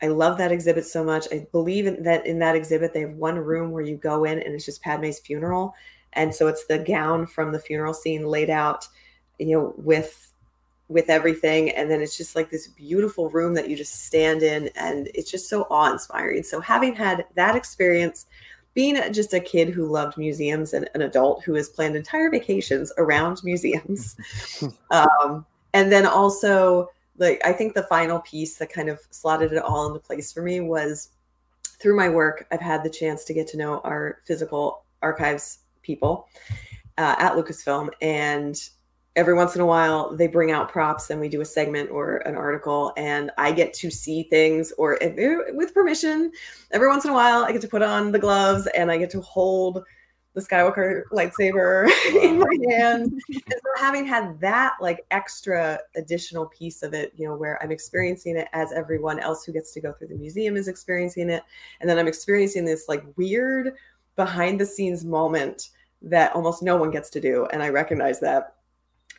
I love that exhibit so much. I believe in that in that exhibit they have one room where you go in and it's just Padme's funeral. And so it's the gown from the funeral scene laid out, you know, with with everything and then it's just like this beautiful room that you just stand in and it's just so awe-inspiring. So having had that experience being just a kid who loved museums and an adult who has planned entire vacations around museums. um, and then also, like, I think the final piece that kind of slotted it all into place for me was through my work, I've had the chance to get to know our physical archives people uh, at Lucasfilm. And every once in a while they bring out props and we do a segment or an article and i get to see things or with permission every once in a while i get to put on the gloves and i get to hold the skywalker lightsaber in my hand. And so having had that like extra additional piece of it you know where i'm experiencing it as everyone else who gets to go through the museum is experiencing it. And then i'm experiencing this like weird behind the scenes moment that almost no one gets to do. And i recognize that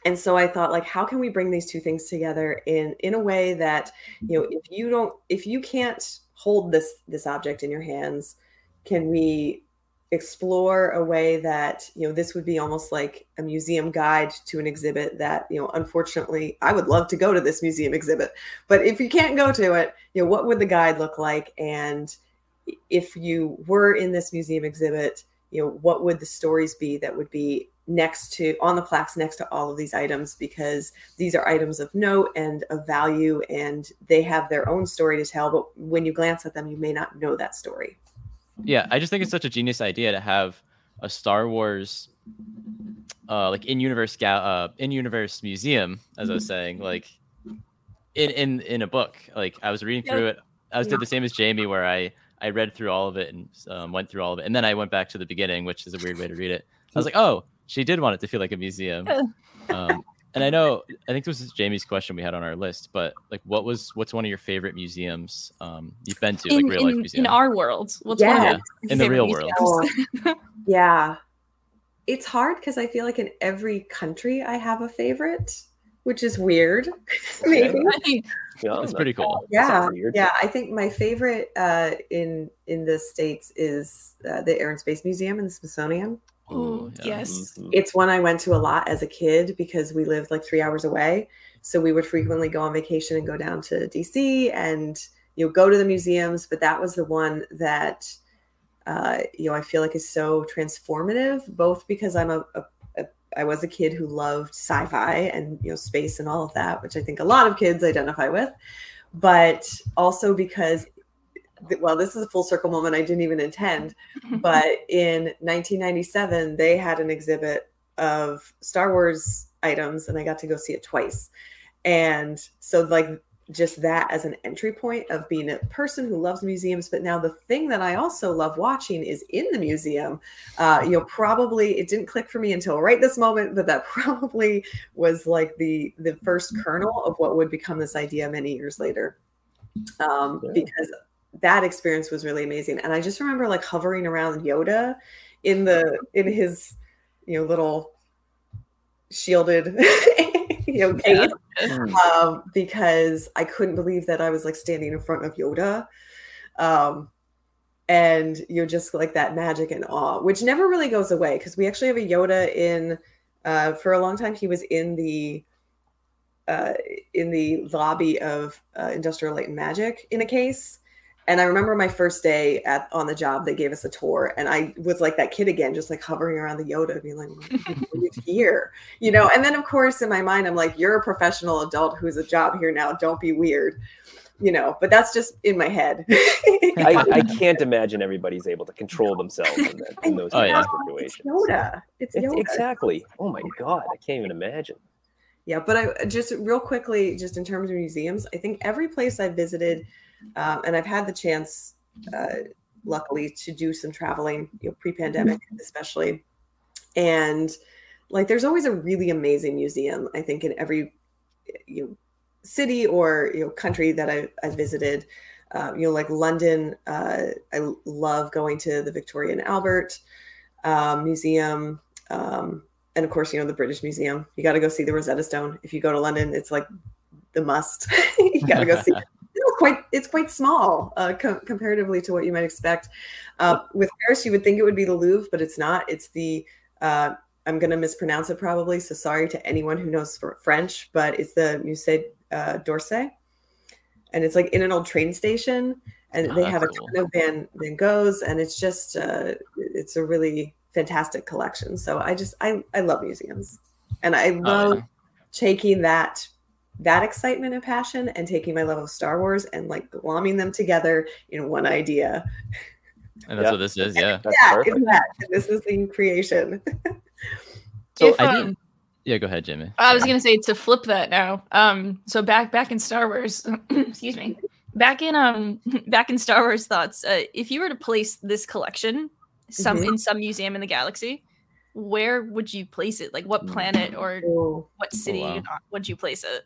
and so i thought like how can we bring these two things together in in a way that you know if you don't if you can't hold this this object in your hands can we explore a way that you know this would be almost like a museum guide to an exhibit that you know unfortunately i would love to go to this museum exhibit but if you can't go to it you know what would the guide look like? And if you were in this museum exhibit you know what would the stories be that would be next to on the plaques next to all of these items? Because these are items of note and of value and they have their own story to tell but when you glance at them you may not know that story. Yeah i just think it's such a genius idea to have a star wars uh like in universe ga- uh in universe museum as i was saying like in in in a book. Like i was reading through it. I was did the same as jamie where i i read through all of it and um, went through all of it and then i went back to the beginning which is a weird way to read it i was like oh she did want it to feel like a museum. Um, and I know, I think this was Jamie's question we had on our list, but like, what was, what's one of your favorite museums um, you've been to, in, like real life museum? in our world. What's Yeah. one of your in the favorite real world. yeah it's hard because i feel like in every country i have a favorite which is weird maybe I think Yeah, That's pretty cool. yeah yeah i think my favorite uh in in the states is uh, the air and space museum in the smithsonian Ooh, yeah. yes. Mhm. it's one i went to a lot as a kid because we lived like three hours away so we would frequently go on vacation and go down to dc and you know go to the museums but that was the one that uh, you know i feel like is so transformative both because i'm a, a, a i was a kid who loved sci-fi and you know space and all of that which i think a lot of kids identify with. But also because well this is a full circle moment i didn't even intend but in 1997 they had an exhibit of star wars items and i got to go see it twice. And so like just that as an entry point of being a person who loves museums. But now the thing that i also love watching is in the museum. Uh, you know probably it didn't click for me until right this moment but that probably was like the the first kernel of what would become this idea many years later. Um, Yeah. because that experience was really amazing. And i just remember like hovering around yoda in the in his you know little shielded you know case Mm. um, because I couldn't believe that I was like standing in front of Yoda. Um, and you're just like that magic and awe, which never really goes away because we actually have a Yoda in, uh, for a long time, he was in the uh, in the lobby of uh, Industrial Light and Magic in a case. And I remember my first day at on the job, they gave us a tour, and I was like that kid again, just like hovering around the Yoda, being like, "What is here?" You know. And then, of course, in my mind, I'm like, "You're a professional adult who's a job here now. Don't be weird." You know, but that's just in my head. I, I can't imagine everybody's able to control themselves in, that, in those Oh, yeah. It's situations. Yoda. It's It's- Yoda. exactly. Oh my god, I can't even imagine. Yeah, but I just real quickly, just in terms of museums, I think every place I visited, um, and I've had the chance, uh, luckily, to do some traveling, you know, pre-pandemic especially, and like there's always a really amazing museum. I think in every you know, city or you know country that I I visited. Um, you know, like London, uh, I love going to the Victoria and Albert um, Museum. Um, and of course, you know the British Museum. You got to go see the Rosetta Stone. If you go to London, it's like the must. you got to go see. It's quite it's quite small uh, co- comparatively to what you might expect. Uh, with Paris, you would think it would be the Louvre, but it's not. It's the uh, I'm going to mispronounce it probably, so sorry to anyone who knows French, but it's the Musée uh, d'Orsay, and it's like in an old train station, and Oh, they have a cool. ton of Van Van Goghs, and it's just uh, it's a really fantastic collection. So I just I I love museums, and I love yeah. taking that that excitement and passion and taking my love of Star Wars and like glomming them together in one idea. And that's Yeah. what this is. Yeah. That's yeah, perfect. that. This is the creation. So If, I um, did. Yeah. Go ahead, Jimmy. I was gonna say to flip that now. Um, so back back in Star Wars, excuse me. Back in um back in Star Wars thoughts. Uh, if you were to place this collection some Mhm. in some museum in the galaxy, where would you place it? Like what planet or Ooh. what city wow. uh, would you place it?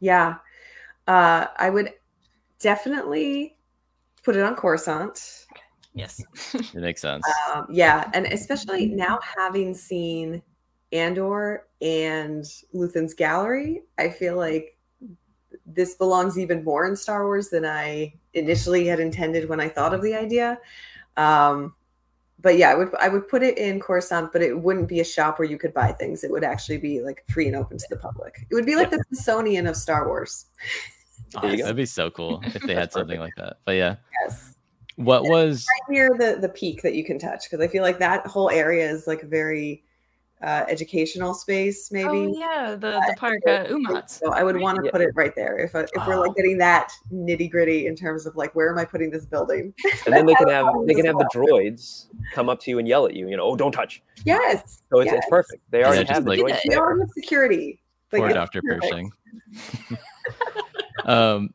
Yeah. Uh, I would definitely put it on Coruscant. Yes. It makes sense. Um, yeah. And especially now having seen Andor and Luthen's Gallery, I feel like this belongs even more in Star Wars than I initially had intended when I thought of the idea. Um, but yeah, I would I would put it in Coruscant, but it wouldn't be a shop where you could buy things. It would actually be like free and open to the public. It would be like the Smithsonian of Star Wars. There you go. That'd be so cool if they had That's something like that. But yeah, Yes. what was right near the the peak that you can touch because I feel like that whole area is like very uh, educational space, maybe. Oh yeah, the the park uh, Umat. So I would want to Yeah. put it right there if I, if we're Oh. like getting that nitty gritty in terms of like where am I putting this building? and then they can have they can have the droids come up to you and yell at you. You know, oh, don't touch. Yes. So it's, yes. it's perfect. They already just have the like- droids They there. already have security. Like, poor Dr. Pershing? um,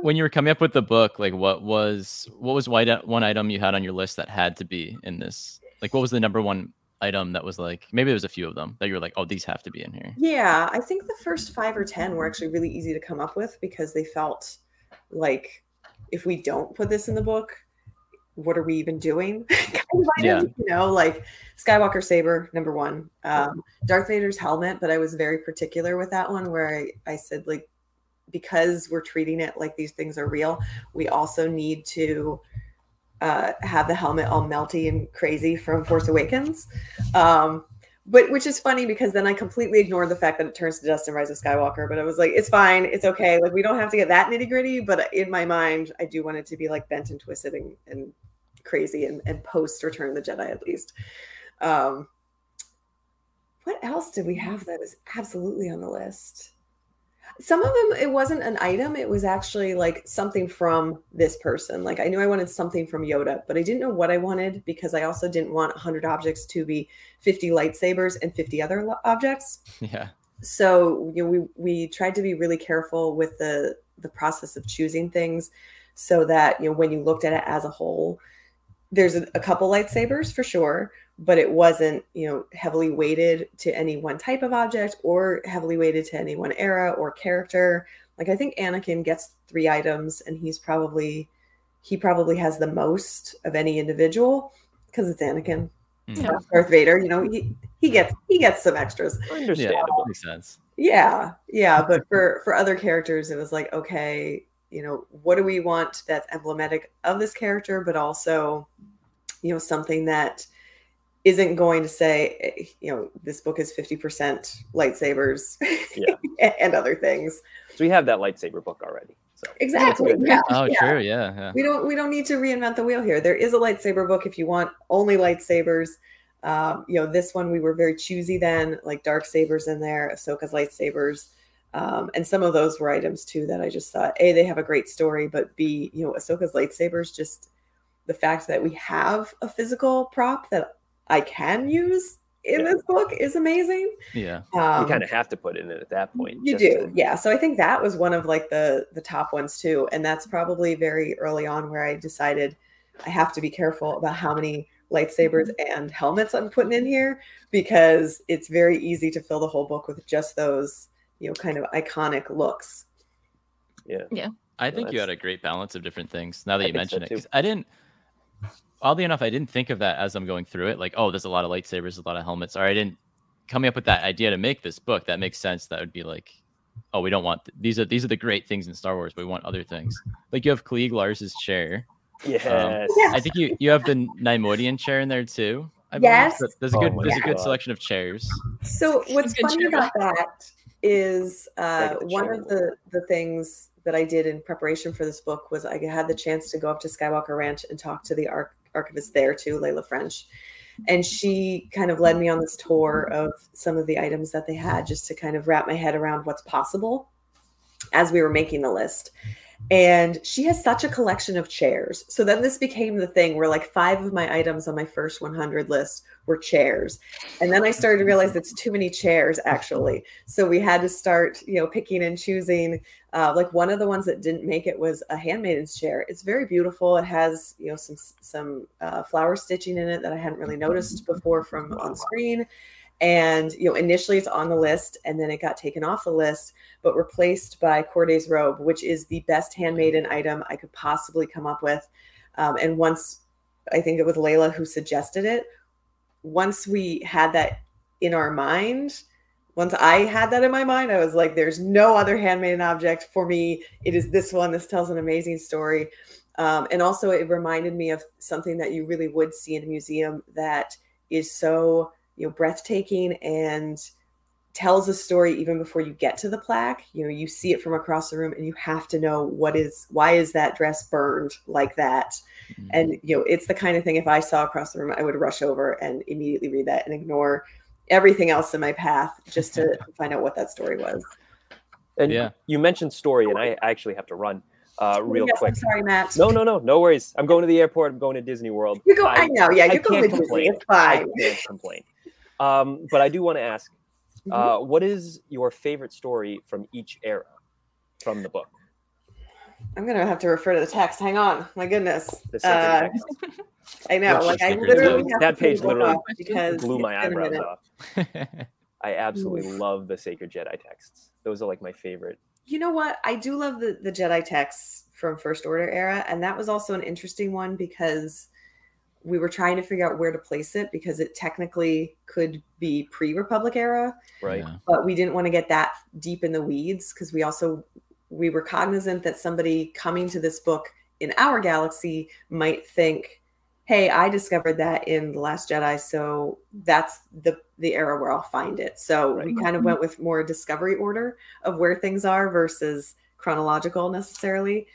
when you were coming up with the book, like what was what was one item you had on your list that had to be in this? Like, what was the number one item that was like maybe there was a few of them that you were like, oh, these have to be in here. Yeah, I think the first five or ten were actually really easy to come up with because they felt like if we don't put this in the book, what are we even doing? kind of Yeah. you know, like Skywalker saber, number one. Um, Darth Vader's helmet, but I was very particular with that one where I, I said like because we're treating it like these things are real, we also need to uh, have the helmet all melty and crazy from Force Awakens. Um, but which is funny because then I completely ignored the fact that it turns to dust in Rise of Skywalker. But I was like, it's fine, it's okay. Like we don't have to get that nitty gritty. But in my mind, I do want it to be like bent and twisted and, and crazy and, and post Return the Jedi at least. Um, what else did we have that is absolutely on the list? Some of them, it wasn't an item. It was actually like something from this person. Like I knew I wanted something from Yoda, but I didn't know what I wanted because I also didn't want 100 objects to be 50 lightsabers and 50 other lo- objects Yeah. so you know we we tried to be really careful with the the process of choosing things so that you know when you looked at it as a whole there's a, a couple lightsabers for sure but it wasn't you know heavily weighted to any one type of object or heavily weighted to any one era or character like i think anakin gets three items and he's probably he probably has the most of any individual because it's anakin Mm. Yeah. darth vader you know he, he gets he gets some extras Yeah, Understandable. makes sense. yeah yeah but for for other characters it was like okay you know what do we want that's emblematic of this character but also you know something that isn't going to say, eh, you know, this book is 50% lightsabers Yeah. and other things. So we have that lightsaber book already. So Exactly. Yeah. Oh, yeah. true. Yeah. Yeah. We don't we don't need to reinvent the wheel here. There is a lightsaber book if you want only lightsabers. Um, you know, this one we were very choosy then, like dark sabers in there, Ahsoka's lightsabers. Um, and some of those were items too that I just thought A, they have a great story, but B, you know, Ahsoka's lightsabers, just the fact that we have a physical prop that I can use in Yeah. this book is amazing. Yeah. Um, you kind of have to put in it in at that point. you do, to- yeah. So I think that was one of like the the top ones too, and that's probably very early on where I decided I have to be careful about how many lightsabers Mm-hmm. and helmets I'm putting in here because it's very easy to fill the whole book with just those you know kind of iconic looks. Yeah. Yeah. I think you had a great balance of different things. Now that I you think so, mention it, I didn't. Oddly enough, I didn't think of that as I'm going through it. Like, oh, there's a lot of lightsabers, a lot of helmets. Or I didn't coming up with that idea to make this book. That makes sense. That would be like, oh, we don't want th- these are these are the great things in Star Wars, but we want other things. Like you have Cliegg Lars's chair. Yes. Yeah. I think you you have the Neimoidian chair in there too. I. Yes. So there's a Oh good my there's a good selection of chairs. So what's Good funny job. about that is uh, Like one of the the things that I did in preparation for this book was I had the chance to go up to Skywalker Ranch and talk to the arch- archivist there too, Leila French, and she kind of led me on this tour of some of the items that they had just to kind of wrap my head around what's possible as we were making the list. And she has such a collection of chairs. So then this became the thing where like five of my items on my first 100 list were chairs. And then I started to realize it's too many chairs actually. So we had to start, you know, picking and choosing. Uh, like one of the ones that didn't make it was a handmaiden's chair. It's very beautiful. It has, you know, some some uh, flower stitching in it that I hadn't really noticed before from on screen. And you know, initially it's on the list, and then it got taken off the list, but replaced by Cordé's robe, which is the best handmaiden item I could possibly come up with. Um, and once, I think it was Leila who suggested it. Once we had that in our mind, once I had that in my mind, I was like, there's no other handmade object for me. It is this one. This tells an amazing story. Um, and also, it reminded me of something that you really would see in a museum that is so you know breathtaking and tells a story even before you get to the plaque you know you see it from across the room and you have to know what is why is that dress burned like that Mhm. and you know it's the kind of thing if i saw across the room i would rush over and immediately read that and ignore everything else in my path just to find out what that story was And Yeah. you mentioned story, and I actually have to run uh, real Yes, quick. i'm sorry matt No, no, no, no worries. I'm going to the airport. I'm going to Disney World. you go i, know yeah you're going to can't disney complain. it's I can't complain. Um, but I do want to ask, Mhm. uh, what is your favorite story from each era from the book? I'm gonna have to refer to the text hang on my goodness The Uh, i know What's like i literally have That to page literally up because blew my it's eyebrows off. I absolutely love the sacred Jedi texts. Those are like my favorite. you know what i do love the the jedi texts from first order era and that was also an interesting one because we were trying to figure out where to place it because it technically could be pre-republic era Right. Yeah. but we didn't want to get that deep in the weeds because we also we were cognizant that somebody coming to this book in our galaxy might think hey i discovered that in the last jedi so that's the the era where i'll find it. So we kind of went with more discovery order of where things are versus chronological necessarily.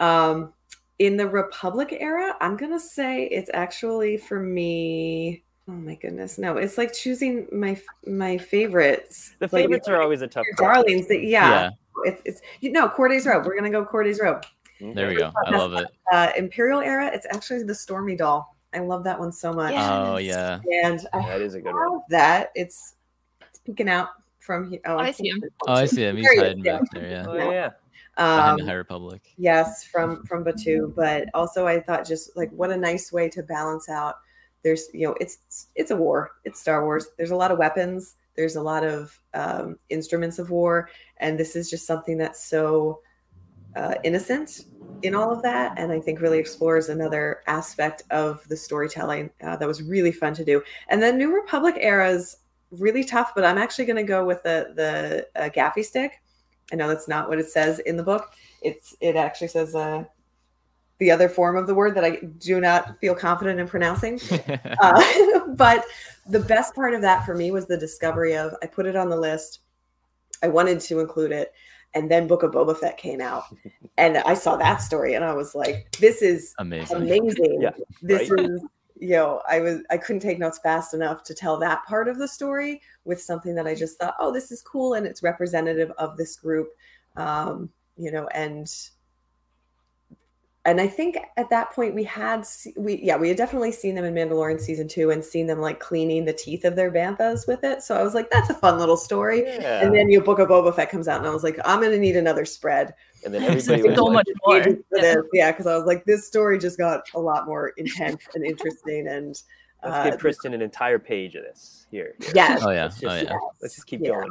Um in the republic era i'm gonna say it's actually for me oh my goodness no it's like choosing my my favorites. The Like, favorites are always a tough. darlings that yeah, it's it's you know Cordé's robe we're gonna go Cordé's robe There we go. I love it. uh imperial era it's actually the stormy doll i love that one so much Oh Yes. yeah. and i That is a good have one. that it's it's peeking out from here oh, I see him. Oh, I see him. He's There he is, hiding yeah. back there. Yeah. Oh, yeah. Behind the um High Republic. yes from from batuu but also i thought just like what a nice way to balance out there's you know it's it's a war it's star wars there's a lot of weapons there's a lot of um, instruments of war and this is just something that's so uh, innocent in all of that and i think really explores another aspect of the storytelling uh, that was really fun to do. And then new republic era's really tough but i'm actually going to go with the the uh, gaffi stick. I know that's not what it says in the book. It's it actually says uh the other form of the word that I do not feel confident in pronouncing. Uh, but the best part of that for me was the discovery of I put it on the list. I wanted to include it. And then Book of Boba Fett came out. And I saw that story and I was like, this is Amazing. amazing. Yeah, this right. is you know, I was I couldn't take notes fast enough to tell that part of the story with something that I just thought, oh, this is cool and it's representative of this group. Um, you know, and and I think at that point we had we yeah we had definitely seen them in Mandalorian season two and seen them like cleaning the teeth of their banthas with it. So I was like, that's a fun little story. Yeah. And then your book of Boba Fett comes out, and I was like, I'm gonna need another spread. And then everybody was so like, much more. for Yeah. this. Yeah, because I was like, this story just got a lot more intense and interesting. And let's uh, give Kristin an entire page of this. Here. here. yes, oh yeah. Let's Oh just, yeah. let's just keep Yeah. going.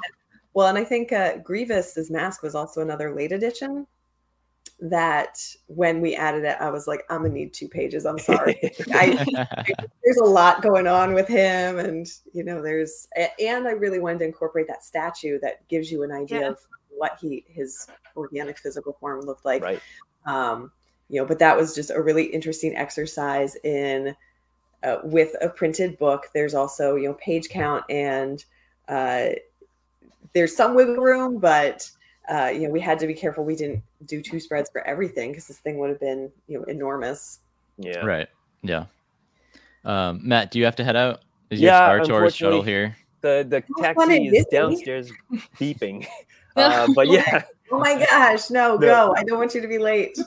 Well, and I think uh, Grievous's mask was also another late edition. That when we added it, I was like, I'm gonna need two pages. I'm sorry. I, there's a lot going on with him, and you know, there's and I really wanted to incorporate that statue that gives you an idea Yeah. of what he his organic physical form looked like. right. um, you know but that was just a really interesting exercise in uh, with a printed book there's also you know page count and uh, there's some wiggle room but uh, you know we had to be careful we didn't do two spreads for everything because this thing would have been you know enormous Yeah. Right. Yeah. Um, Matt, do you have to head out? Is Yeah, your Star Tours shuttle here? The the taxi it is is. downstairs beeping. Uh, but yeah, oh my gosh no, No. go i don't want you to be late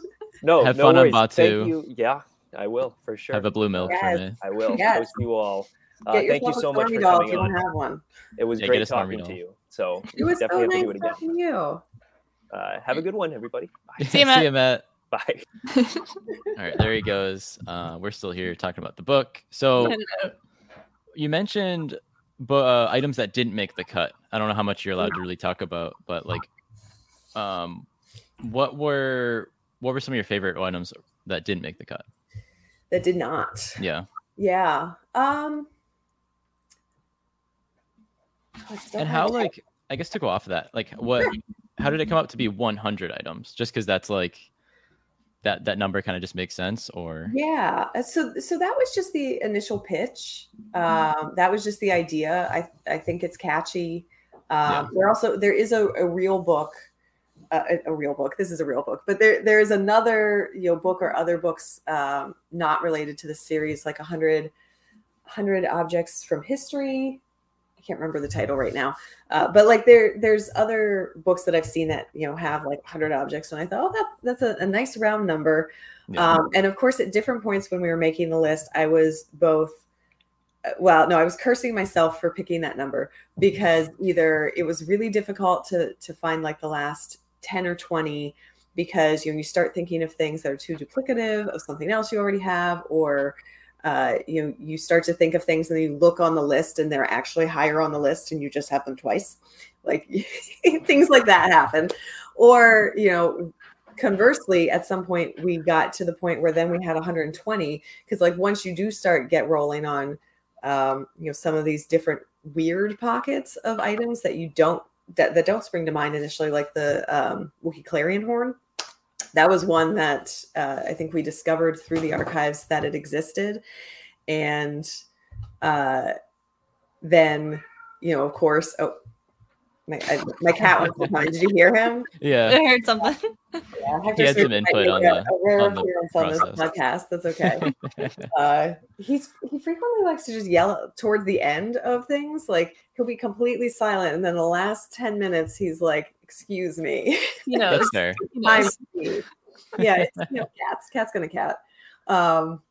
no, Have no fun on worries. Batuu. Thank you. Yeah, I will for sure. Have a blue milk Yes. for me. I will Yes. post you all. Uh, thank you so much for coming on. have one It was Yeah, great talking to you. So it was so definitely have to nice do it again. Talking to you Uh, have a good one, everybody. Bye. See you, Matt. See you, Matt. Bye. All right, there he goes. Uh, we're still here talking about the book. So you mentioned bu- uh, items that didn't make the cut. I don't know how much you're allowed to really talk about, but like, um, what were what were some of your favorite items that didn't make the cut? that did not Yeah, Yeah. Um and how like I guess to go off of that, like what, how did it come up to be 100 items? Just because that's like that that number kind of just makes sense, or Yeah. uh, So so that was just the initial pitch. Um that was just the idea. I I think it's catchy. Um Yeah. there also there is a, a real book uh, a, a real book. This is a real book, but there there is another you know book or other books um, not related to the series, like 100, 100 objects from history. I can't remember the title right now, uh, but like there there's other books that I've seen that you know have like hundred objects, and I thought, oh, that that's a, a nice round number. Yeah. Um, and of course, at different points when we were making the list, I was both. uh, Well, no, I was cursing myself for picking that number because either it was really difficult to to find like the last ten or twenty because you know you start thinking of things that are too duplicative of something else you already have, or uh, you know you start to think of things and you look on the list and they're actually higher on the list and you just have them twice, like things like that happen, or you know conversely at some point we got to the point where then we had 120 because like once you do start get rolling on um, you know some of these different weird pockets of items that you don't that, that don't spring to mind initially like the um, Wookiee clarion horn that was one that uh, i think we discovered through the archives that it existed and uh, then you know of course oh my, I, my cat wants to come. Did you hear him? yeah. I heard something. Yeah, He had some input on a- the- rare on the appearance on this podcast. That's okay. uh, he's he frequently likes to just yell towards the end of things. Like he'll be completely silent, and then the last ten minutes, he's like, "Excuse me." You know, That's fair. Time to yeah, it's you know, cats. Cat's gonna cat. Um,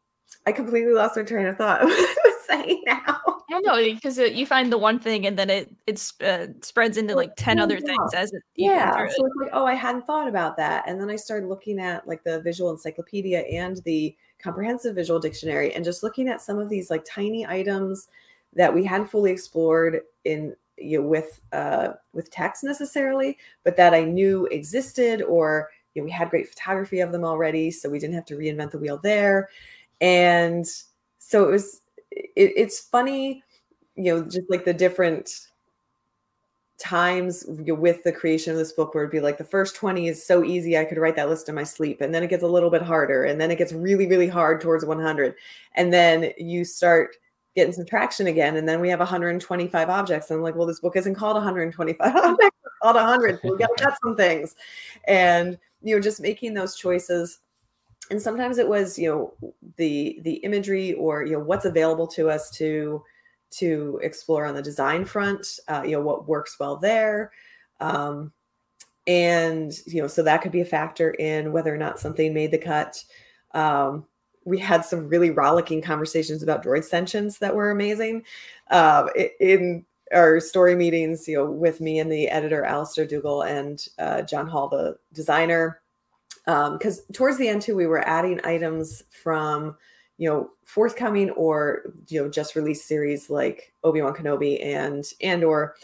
I completely lost my train of thought. what I was saying now. I know because you find the one thing and then it it uh, spreads into like ten Well, other yeah. things as it yeah so it's like oh i hadn't thought about that and then i started looking at like the visual encyclopedia and the comprehensive visual dictionary and just looking at some of these like tiny items that we hadn't fully explored in you know, with uh with text necessarily but that i knew existed or you know, we had great photography of them already so we didn't have to reinvent the wheel there. And so it was it, it's funny you know just like the different times with the creation of this book where it'd be like the first 20 is so easy i could write that list in my sleep and then it gets a little bit harder and then it gets really really hard towards 100 and then you start getting some traction again and then we have 125 objects and i'm like well this book isn't called 125 objects it's called 100 so we got some things. And you know just making those choices. And sometimes it was you know the the imagery or you know what's available to us to to explore on the design front uh, you know what works well there. Um, and you know so that could be a factor in whether or not something made the cut. Um, we had some really rollicking conversations about droid sentience that were amazing uh, in our story meetings you know with me and the editor Alastair Dougall and uh, John Hall the designer. Because um, towards the end too we were adding items from you know forthcoming or you know just released series like obi-wan kenobi and Andor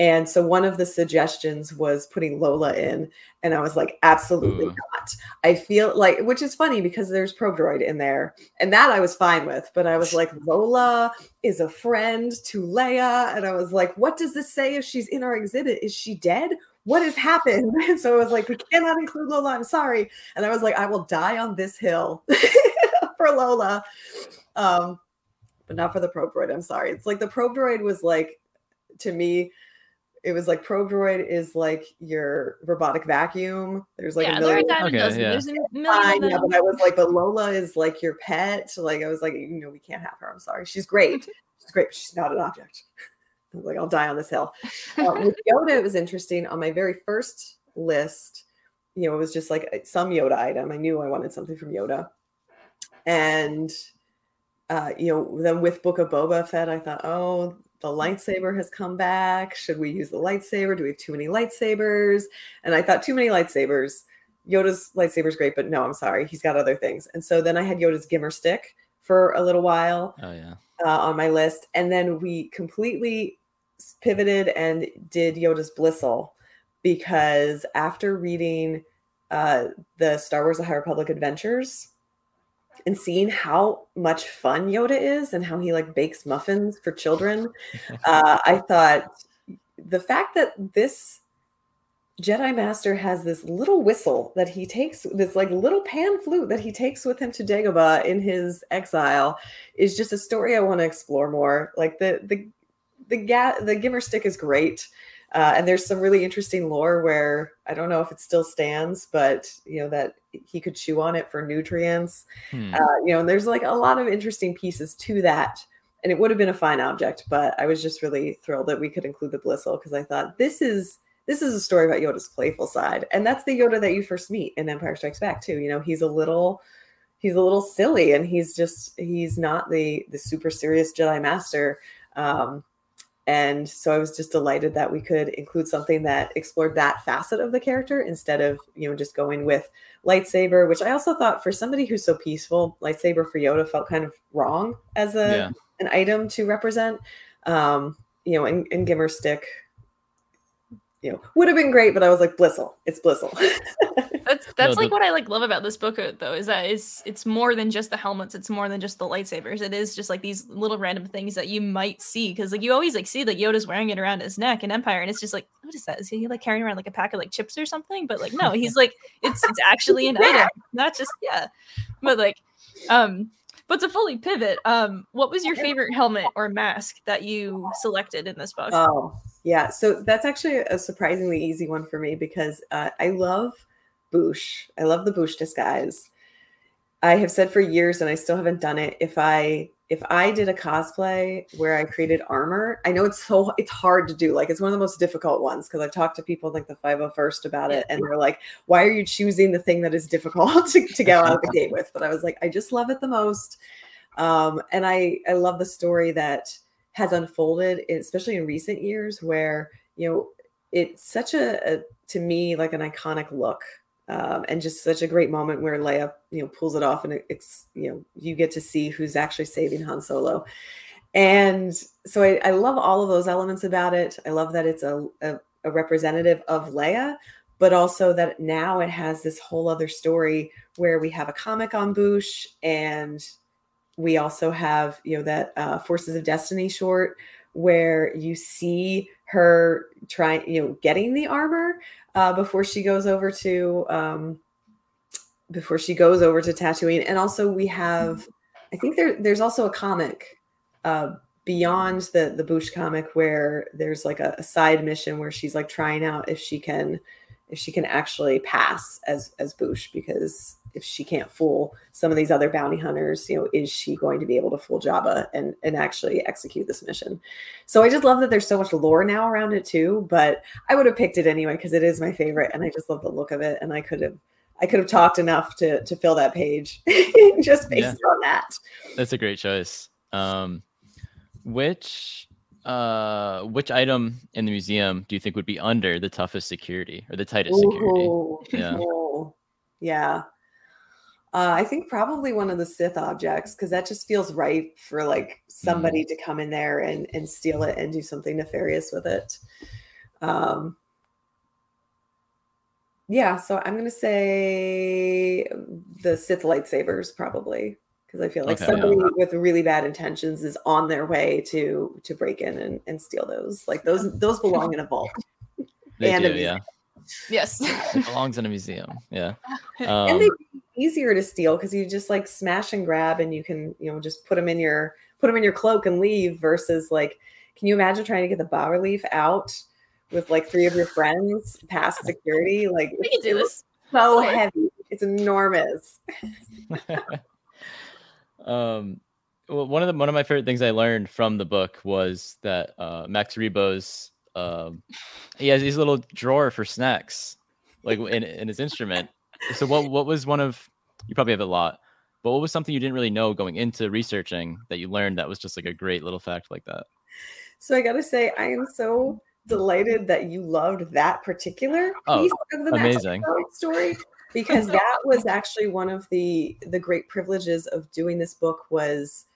and so one of the suggestions was putting lola in and i was like absolutely Ooh. not i feel like which is funny because there's probe droid in there and that i was fine with but i was like lola is a friend to leia and i was like what does this say if she's in our exhibit is she dead what has happened? And so I was like, we cannot include Lola. I'm sorry. And I was like, I will die on this hill for Lola. Um, but not for the probe droid. I'm sorry. It's like the probe droid was like, to me, it was like probe droid is like your robotic vacuum. There's like yeah, a million. There are okay, yeah. There's a million. yeah, but I was like, but Lola is like your pet. Like I was like, you know, we can't have her. I'm sorry. She's great. She's great, but she's not an object. I was like, I'll die on this hill. Uh, with Yoda, it was interesting. On my very first list, you know, it was just like uh, some Yoda item. I knew I wanted something from Yoda. And, uh, you know, then with Book of Boba Fett, I thought, oh, the lightsaber has come back. Should we use the lightsaber? Do we have too many lightsabers? And I thought, too many lightsabers. Yoda's lightsaber is great, but no, I'm sorry. He's got other things. And so then I had Yoda's Gimer stick for a little while. Oh, yeah. Uh, on my list. And then we completely pivoted and did Yoda's Blissl because after reading uh, the Star Wars: The High Republic Adventures and seeing how much fun Yoda is and how he like bakes muffins for children, uh, I thought the fact that this Jedi Master has this little whistle that he takes, this like little pan flute that he takes with him to Dagobah in his exile, is just a story I want to explore more. Like the the the ga- the Gimer stick is great. Uh, and there's some really interesting lore where I don't know if it still stands, but you know that he could chew on it for nutrients. Hmm. Uh, you know, and there's like a lot of interesting pieces to that. And it would have been a fine object, but I was just really thrilled that we could include the Blissl because I thought this is this is a story about Yoda's playful side, and that's the Yoda that you first meet in Empire Strikes Back too. You know, he's a little he's a little silly, and he's just he's not the the super serious Jedi Master. Um, and so I was just delighted that we could include something that explored that facet of the character instead of, you know, just going with lightsaber, which I also thought for somebody who's so peaceful, lightsaber for Yoda felt kind of wrong as a yeah. an item to represent. Um, you know, and, and Gimer stick, you know, would have been great, but I was like, Blissl, it's Blissl. That's that's no, like the... what I like love about this book uh, though is that it's it's more than just the helmets. It's more than just the lightsabers. It is just like these little random things that you might see because like you always like see that Yoda's wearing it around his neck in Empire, and it's just like what is that? Is he like carrying around like a pack of like chips or something? But like no, he's like it's it's actually an item, not just yeah. But like um but to fully pivot, um, what was your favorite helmet or mask that you selected in this book? Oh, yeah. So that's actually a surprisingly easy one for me because uh, I love Boushh. I love the Boushh disguise. I have said for years, and I still haven't done it. If I if I did a cosplay where I created armor, I know it's so it's hard to do. Like it's one of the most difficult ones because I've talked to people like the 501st about it, and they're like, "Why are you choosing the thing that is difficult to, to get out of the gate with?" But I was like, I just love it the most, um, and I I love the story that has unfolded, especially in recent years, where you know it's such a, a to me like an iconic look um, and just such a great moment where Leia, you know, pulls it off, and it's you know you get to see who's actually saving Han Solo, and so I, I love all of those elements about it. I love that it's a, a, a representative of Leia, but also that now it has this whole other story where we have a comic on Boushh, and we also have you know that uh, Forces of Destiny short where you see her trying, you know, getting the armor uh, before she goes over to um, before she goes over to Tatooine. And also we have, I think there there's also a comic uh, beyond the the Boushh comic where there's like a, a side mission where she's like trying out if she can if she can actually pass as as Boushh because if she can't fool some of these other bounty hunters, you know, is she going to be able to fool Jabba and and actually execute this mission? So I just love that there's so much lore now around it too. But I would have picked it anyway because it is my favorite, and I just love the look of it. And I could have I could have talked enough to to fill that page just based yeah. on that. That's a great choice. Um, which uh which item in the museum do you think would be under the toughest security or the tightest Ooh. security? Yeah. Yeah. Uh, I think probably one of the Sith objects because that just feels right for like somebody mm. to come in there and and steal it and do something nefarious with it. Um, yeah, so I'm gonna say the Sith lightsabers probably because I feel like okay, somebody yeah. with really bad intentions is on their way to to break in and, and steal those. Like those those belong in a vault. They and do, yeah. Yes, it belongs in a museum. Yeah, um, and they easier to steal because you just like smash and grab, and you can you know just put them in your put them in your cloak and leave. Versus like, can you imagine trying to get the bas relief out with like three of your friends past security? Like, we can do this. So heavy, it's enormous. um, well, one of the one of my favorite things I learned from the book was that uh, Max Rebo's um, he has his little drawer for snacks, like in, in his instrument. So what what was one of you probably have a lot, but what was something you didn't really know going into researching that you learned that was just like a great little fact like that? So I gotta say, I am so delighted that you loved that particular oh, piece oh, of the amazing story because that was actually one of the the great privileges of doing this book was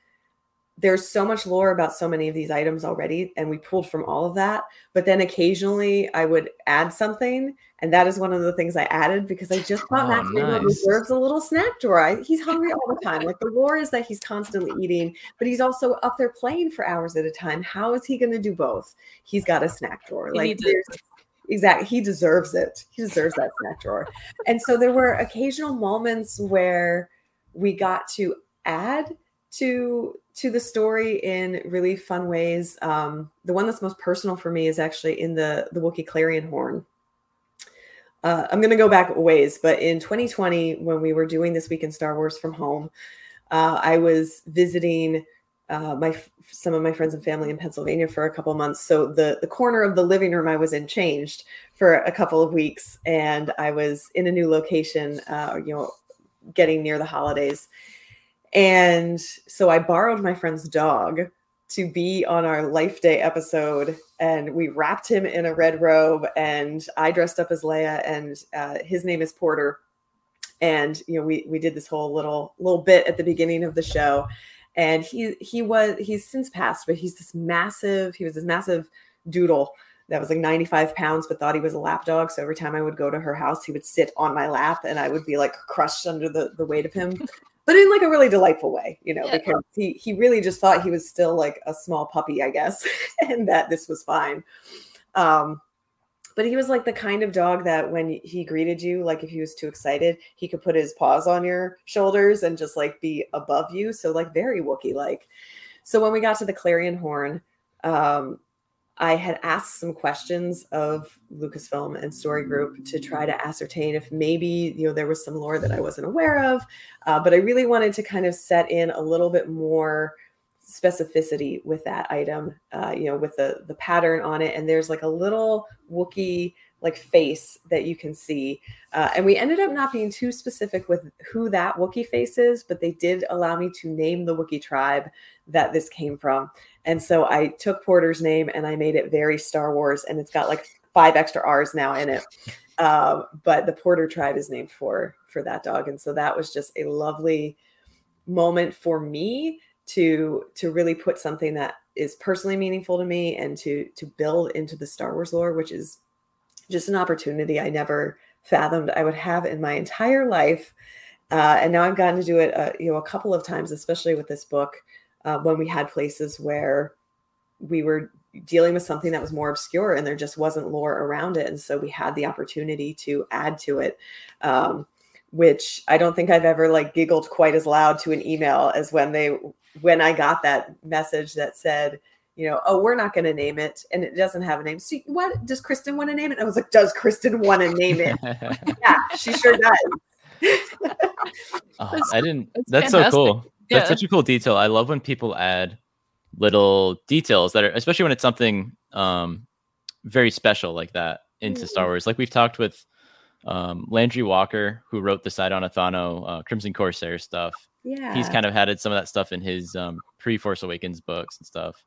there's so much lore about so many of these items already and we pulled from all of that but then occasionally i would add something and that is one of the things i added because i just thought oh, max nice. deserves a little snack drawer I, he's hungry all the time. Like the lore is that he's constantly eating but he's also up there playing for hours at a time. How is he going to do both? He's got a snack drawer. He like exactly he deserves it. He deserves that snack drawer. And so there were occasional moments where we got to add to to the story in really fun ways. Um, the one that's most personal for me is actually in the the Wookiee Clarion Horn. Uh, I'm going to go back ways, but in 2020, when we were doing this week in Star Wars from home, uh, I was visiting uh, my some of my friends and family in Pennsylvania for a couple months. So the the corner of the living room I was in changed for a couple of weeks, and I was in a new location. Uh, you know, getting near the holidays, and so I borrowed my friend's dog to be on our Life Day episode, and we wrapped him in a red robe, and I dressed up as Leia, and uh, his name is Porter. And you know, we we did this whole little little bit at the beginning of the show, and he he was he's since passed, but he's this massive. He was this massive doodle that was like 95 pounds, but thought he was a lap dog. So every time I would go to her house, he would sit on my lap and I would be like crushed under the, the weight of him but in like a really delightful way, you know, yeah. because he he really just thought he was still like a small puppy, I guess, and that this was fine. Um, but he was like the kind of dog that when he greeted you, like if he was too excited, he could put his paws on your shoulders and just like be above you. So like very Wookiee like. So when we got to the clarion horn, um, I had asked some questions of Lucasfilm and Story Group to try to ascertain if maybe you know there was some lore that I wasn't aware of, uh, but I really wanted to kind of set in a little bit more specificity with that item, uh, you know, with the the pattern on it, and there's like a little Wookiee like face that you can see. Uh, and we ended up not being too specific with who that Wookiee face is, but they did allow me to name the Wookiee tribe that this came from. And so I took Porter's name and I made it very Star Wars, and it's got like five extra R's now in it. Um, but the Porter tribe is named for for that dog, and so that was just a lovely moment for me to to really put something that is personally meaningful to me and to to build into the Star Wars lore, which is just an opportunity I never fathomed I would have in my entire life. Uh, and now I've gotten to do it, uh, you know, a couple of times, especially with this book, uh, when we had places where we were dealing with something that was more obscure and there just wasn't lore around it. And so we had the opportunity to add to it um, which i don't think i've ever like giggled quite as loud to an email as when they when i got that message that said you know oh we're not going to name it and it doesn't have a name. So what? Does kristin want to name it? And i was like does kristin want to name it? Yeah she sure does. Oh, I didn't. that's That's, so fantastic. That's such a cool detail. I love when people add little details that are, especially when it's something um, very special like that into Star Wars. Like we've talked with um, Landry Walker, who wrote the Sidon Ithano uh, Crimson Corsair stuff. yeah He's kind of added some of that stuff in his um, pre Force Awakens books and stuff.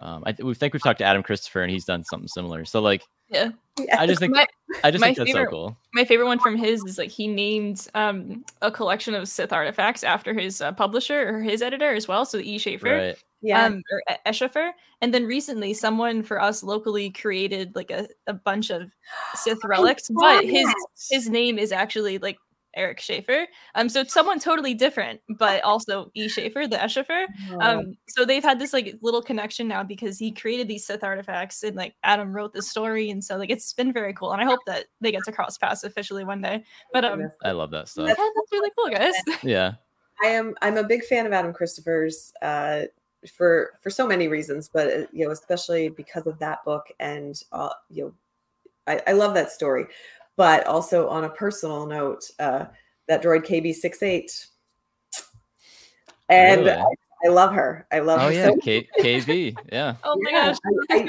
Um, I th- we think we've talked to Adam Christopher, and he's done something similar. So like, Yeah. I just think My, I just my think that's favorite- so cool. my favorite one from his is like he named um a collection of Sith artifacts after his uh, publisher or his editor as well. So E. Schaefer. Right. yeah um or E- Eschafer. And then recently someone for us locally created like a, a bunch of Sith relics, but his his name is actually like Eric Schaefer. Um so it's someone totally different, but also E. Schaefer, the Eschafer. Um so they've had this like little connection now because he created these Sith artifacts and like Adam wrote the story and so like it's been very cool. And I hope that they get to cross paths officially one day. But um I love that stuff. yeah, that's really cool, guys. Yeah. I am I'm a big fan of Adam Christopher's uh, for for so many reasons, but uh, you know especially because of that book and uh, you know I, I love that story, but also on a personal note, uh, that droid KB68, and Really? I, I love her. I love Oh her yeah, so K- KB. Yeah. Oh my yeah, gosh. I, I,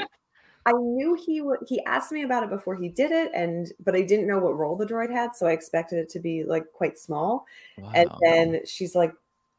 I knew he would. He asked me about it before he did it, and but I didn't know what role the droid had, so I expected it to be like quite small. Wow. And then she's like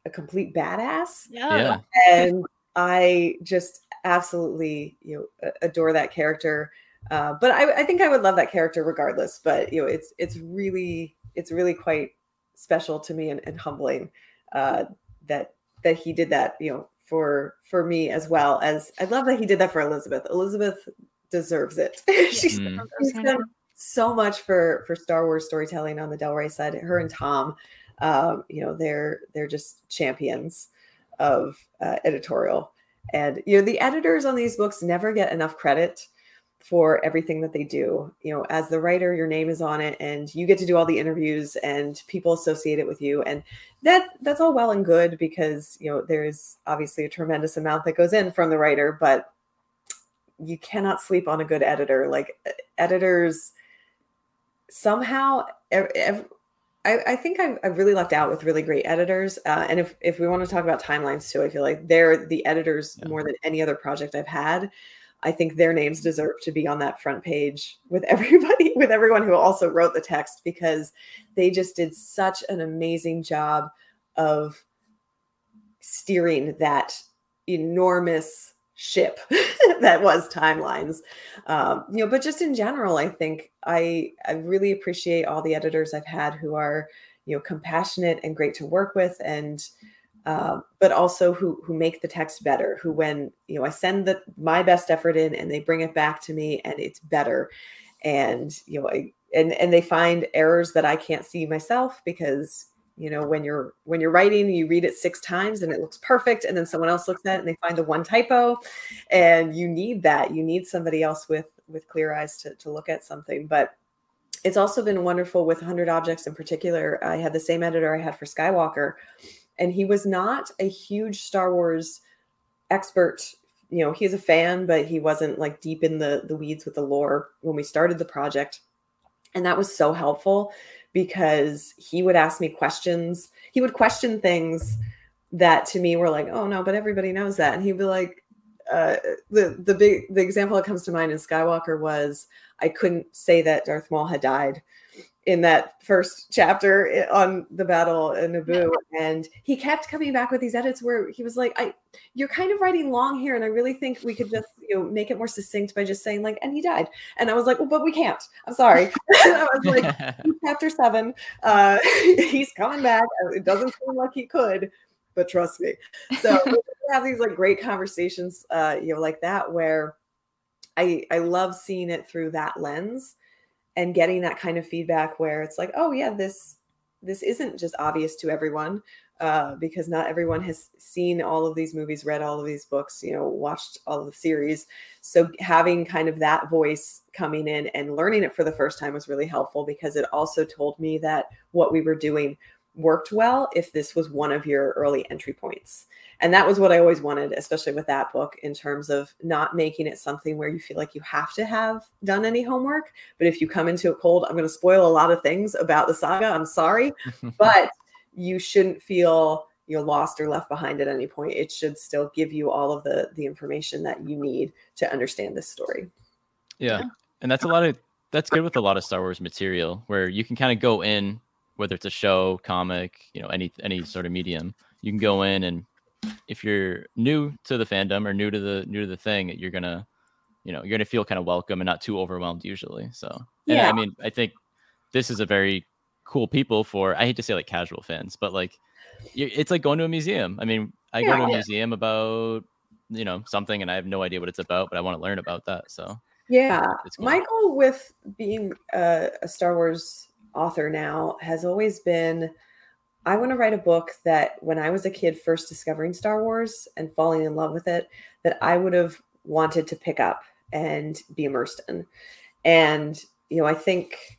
a complete badass, Yeah. yeah. and I just absolutely you know adore that character. Uh, but I, I think I would love that character regardless. But you know, it's it's really it's really quite special to me and, and humbling uh, that that he did that. You know, for for me as well as I love that he did that for Elizabeth. Elizabeth deserves it. she's, Mm. she's done so much for for Star Wars storytelling on the Del Rey side. Her and Tom, um, you know, they're they're just champions of uh, editorial. And you know, the editors on these books never get enough credit for everything that they do. You know, as the writer, your name is on it, and you get to do all the interviews, and people associate it with you, and that that's all well and good because you know there's obviously a tremendous amount that goes in from the writer, but you cannot sleep on a good editor. Like editors, somehow, ev- ev- I, I think I've, I've really lucked out with really great editors. Uh, and if if we want to talk about timelines too, I feel like they're the editors Yeah. more than any other project I've had. I think their names deserve to be on that front page with everybody, with everyone who also wrote the text, because they just did such an amazing job of steering that enormous ship that was timelines. Um, you know but just in general i think i i really appreciate all the editors i've had who are you know compassionate and great to work with and um, but also who who make the text better who when you know i send the my best effort in and they bring it back to me and it's better. And you know I, and and they find errors that i can't see myself because you know when you're when you're writing you read it six times and it looks perfect and then someone else looks at it and they find the one typo. And you need that. You need somebody else with with clear eyes to, to look at something. But it's also been wonderful with 100 objects in particular. I had the same editor i had for skywalker and he was not a huge star wars expert. You know he's a fan but he wasn't like deep in the the weeds with the lore when we started the project. And that was so helpful because he would ask me questions. He would question things that to me were like oh no but everybody knows that. And he'd be like uh, the the big the example that comes to mind in Skywalker was I couldn't say that Darth Maul had died in that first chapter on the battle in Naboo, and he kept coming back with these edits where he was like, "I, you're kind of writing long here, and I really think we could just you know make it more succinct by just saying like, and he died." And I was like, "Well, but we can't. I'm sorry." I was like, chapter seven. Uh, he's coming back. It doesn't seem like he could, but trust me. So we have these like great conversations, uh, you know, like that where I I love seeing it through that lens and getting that kind of feedback where it's like, oh yeah, this this isn't just obvious to everyone, uh, because not everyone has seen all of these movies, read all of these books, you know, watched all of the series. So having kind of that voice coming in and learning it for the first time was really helpful because it also told me that what we were doing worked well if this was one of your early entry points. And that was what I always wanted, especially with that book, in terms of not making it something where you feel like you have to have done any homework. But if you come into it cold, I'm going to spoil a lot of things about the saga. I'm sorry. but you shouldn't feel you're lost or left behind at any point it should still give you all of the the information that you need to understand this story yeah, yeah. and that's a lot of that's good with a lot of star wars material where you can kind of go in whether it's a show comic you know any any sort of medium you can go in and if you're new to the fandom or new to the new to the thing you're gonna you know you're gonna feel kind of welcome and not too overwhelmed usually so yeah i mean i think this is a very cool people for I hate to say like casual fans, but like it's like going to a museum. I mean, I yeah, go to a museum about you know something and I have no idea what it's about, but I want to learn about that. So yeah, cool. my goal with being a, a Star Wars author now has always been I want to write a book that when I was a kid first discovering Star Wars and falling in love with it, that I would have wanted to pick up and be immersed in. And, you know, I think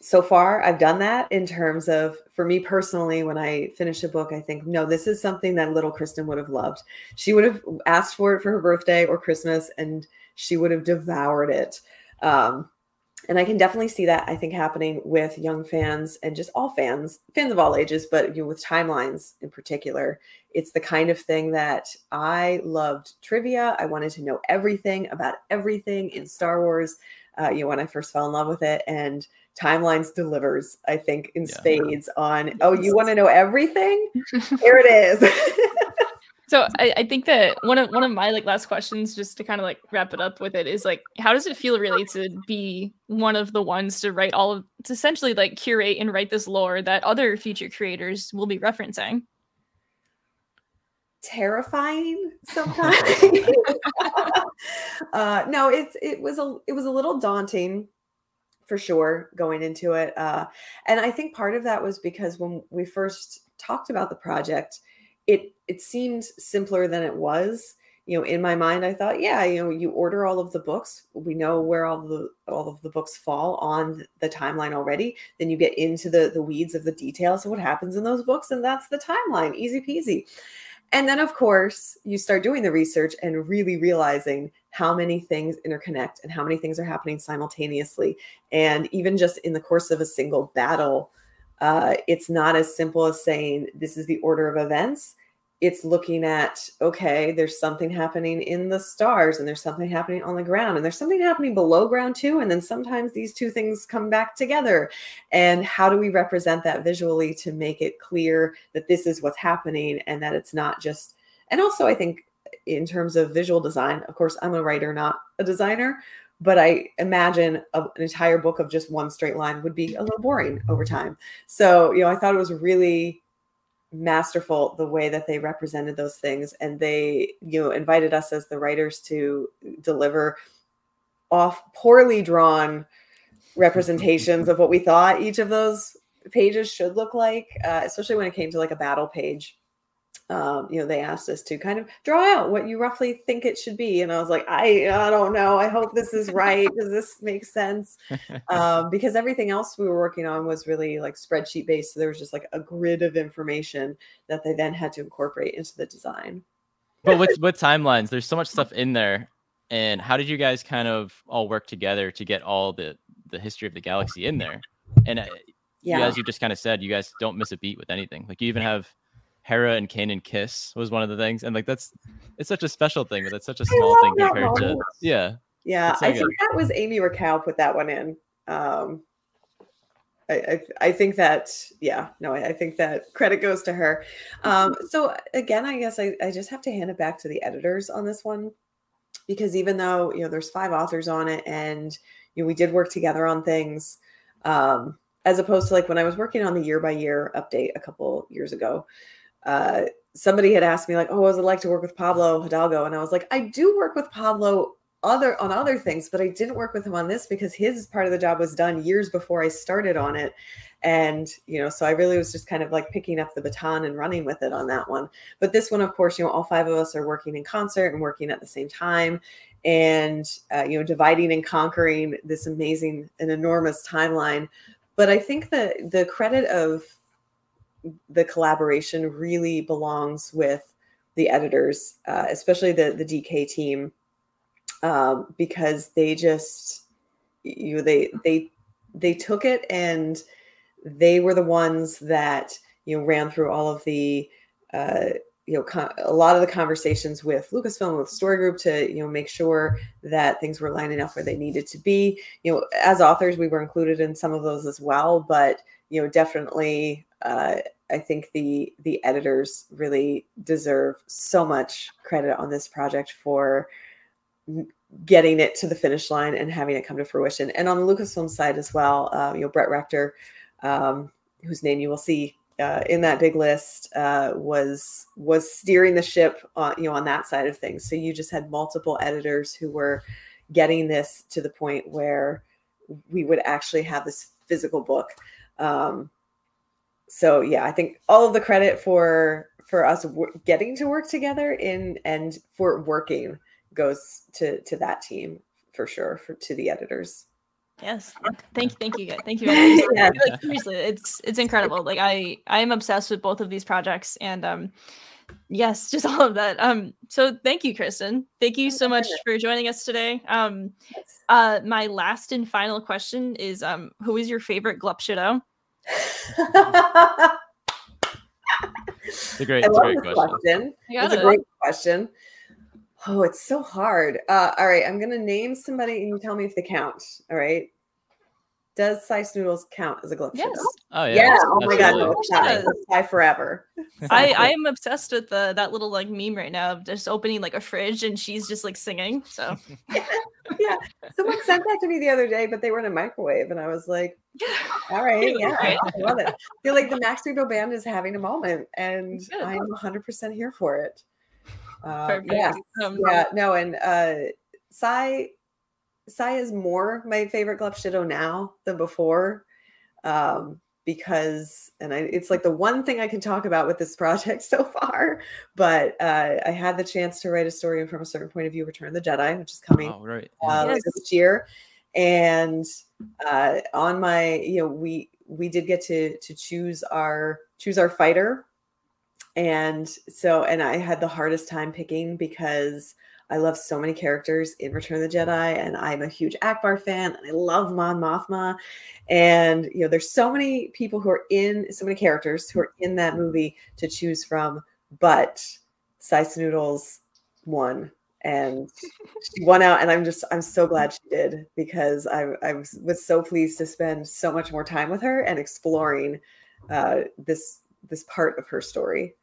so far I've done that in terms of for me personally when I finish a book I think no this is something that little Kristin would have loved. She would have asked for it for her birthday or Christmas and she would have devoured it. Um, and I can definitely see that I think happening with young fans and just all fans, fans of all ages, but you know, with timelines in particular. It's the kind of thing that I loved trivia. I wanted to know everything about everything in Star Wars. Uh, you know, when I first fell in love with it, and timelines delivers i think in yeah. spades on oh you want to know everything here it is so I, I, think that one of one of my like last questions just to kind of like wrap it up with it is like how does it feel really to be one of the ones to write all of to essentially like curate and write this lore that other future creators will be referencing terrifying sometimes uh no it's it was a it was a little daunting for sure going into it. Uh, and I think part of that was because when we first talked about the project, it it seemed simpler than it was. You know, in my mind, I thought, yeah, you know, you order all of the books. We know where all the all of the books fall on the timeline already. Then you get into the the weeds of the details of what happens in those books, and that's the timeline, easy peasy. And then, of course, you start doing the research and really realizing how many things interconnect and how many things are happening simultaneously. And even just in the course of a single battle, uh, it's not as simple as saying this is the order of events. It's looking at okay there's something happening in the stars and there's something happening on the ground and there's something happening below ground too and then sometimes these two things come back together. And how do we represent that visually to make it clear that this is what's happening and that it's not just and also i think in terms of visual design of course i'm a writer not a designer but I imagine a, an entire book of just one straight line would be a little boring over time. So, you know, I thought it was really masterful the way that they represented those things and they you know invited us as the writers to deliver off poorly drawn representations of what we thought each of those pages should look like uh, especially when it came to like a battle page um, you know, they asked us to kind of draw out what you roughly think it should be. And I was like, I, I don't know. I hope this is right. Does this make sense? Um, because everything else we were working on was really like spreadsheet based. So there was just like a grid of information that they then had to incorporate into the design. but with, with timelines, there's so much stuff in there. And how did you guys kind of all work together to get all the, the history of the galaxy in there? And uh, yeah. as you just kind of said, you guys don't miss a beat with anything. Like you even have Hera and Kanan kiss was one of the things, and like that's it's such a special thing, but it's such a small thing compared to yeah. Yeah, so I think that was Amy Richau put that one in. Um, I, I, I think that yeah no I, I, think that credit goes to her. Um, so again, I guess I, I just have to hand it back to the editors on this one because even though you know there's five authors on it and you know we did work together on things um, as opposed to like when I was working on the year by year update a couple years ago uh, somebody had asked me like, "Oh, was it like to work with Pablo Hidalgo?" And I was like, "I do work with Pablo other on other things, but I didn't work with him on this because his part of the job was done years before I started on it. And you know, so I really was just kind of like picking up the baton and running with it on that one. But this one, of course, you know, all five of us are working in concert and working at the same time, and uh, you know, dividing and conquering this amazing and enormous timeline. But I think that the credit of the collaboration really belongs with the editors, uh, especially the the DK team, um, because they just you know, they they they took it and they were the ones that you know ran through all of the uh, you know con- a lot of the conversations with Lucasfilm with Story Group to you know make sure that things were lining up where they needed to be. You know, as authors, we were included in some of those as well, but you know definitely uh, I think the the editors really deserve so much credit on this project for getting it to the finish line and having it come to fruition. And on the Lucasfilm side as well, uh, you know Brett Rector, um, whose name you will see uh, in that big list, uh, was was steering the ship, on, you know, on that side of things. So you just had multiple editors who were getting this to the point where we would actually have this physical book. Um, so yeah, I think all of the credit for for us w- getting to work together in and for working goes to to that team for sure for to the editors. Yes. Thank you. Thank you. Thank you. Yeah. Like, seriously, it's it's incredible. Like I I am obsessed with both of these projects and um yes, just all of that. Um so thank you, Kristin. Thank you so much for joining us today. Um uh my last and final question is um who is your favorite Glup Shitto? It's a great, I it's a love great this question. question. I It's a great question. Oh, it's so hard. Uh, all right, I'm gonna name somebody and you tell me if they count. All right. Does Sy Snootles count as a glove? Yes. Oh yeah. Yeah. Oh my god, no, Of it's course not. it does. Let's tie forever. I, I am obsessed with the that little like meme right now of just opening like a fridge and she's just like singing. So yeah. yeah. Someone sent that to me the other day, but they were in a microwave, and I was like, all right, yeah, right? I love it. I feel like the Max Rebo band is having a moment, and I am 100% here for it. Uh, Perfect. yes, Um, yeah, no, and uh, Sy, Sy is more my favorite Glup Shitto now than before, um, because, and I, it's like the one thing I can talk about with this project so far. But uh, I had the chance to write a story from a certain point of view, Return of the Jedi, which is coming Oh right. uh, Yes. this year. And uh, on my, you know, we we did get to to choose our choose our fighter, and so and I had the hardest time picking because I love so many characters in Return of the Jedi, and I'm a huge Ackbar fan, and I love Mon Mothma, and you know, there's so many people who are in so many characters who are in that movie to choose from, but Sy Snootles won and she won out and i'm just i'm so glad she did because i, I was, was so pleased to spend so much more time with her and exploring uh, this this part of her story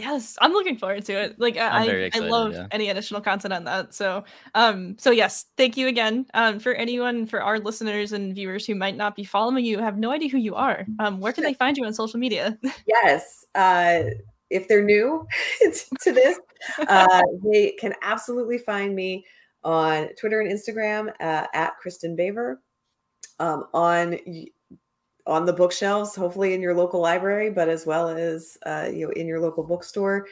Yes, I'm looking forward to it. Like I'm I, very I love yeah. any additional content on that. So, um, so yes, thank you again. Um, for anyone, for our listeners and viewers who might not be following you, have no idea who you are. Um, where can they find you on social media? yes uh, if they're new to this uh, they can absolutely find me on twitter and instagram uh, at kristin baver um, on y- on the bookshelves hopefully in your local library but as well as uh, you know in your local bookstore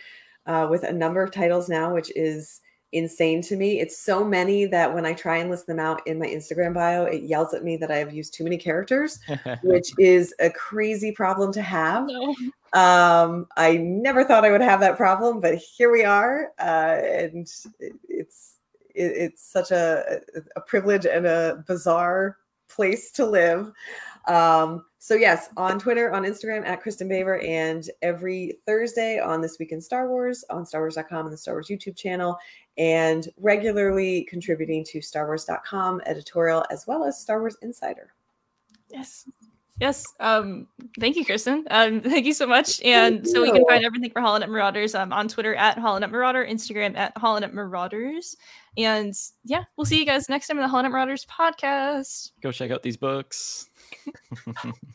uh, with a number of titles now which is insane to me it's so many that when i try and list them out in my instagram bio it yells at me that i have used too many characters which is a crazy problem to have no. um, I never thought I would have that problem, but here we are, uh, and it's it, it's such a a privilege and a bizarre place to live. Um, so yes, on Twitter, on Instagram at Kristin Baver, and every Thursday on This Week in Star Wars on StarWars.com and the Star Wars YouTube channel, and regularly contributing to StarWars.com editorial as well as Star Wars Insider. Yes. Yes. Um, thank you, Kristin. Um, thank you so much. And so we can find everything for Holonet Marauders um, on Twitter at Holonet Marauder, Instagram at Holonet Marauders. And yeah, we'll see you guys next time in the Holonet Marauders podcast. Go check out these books.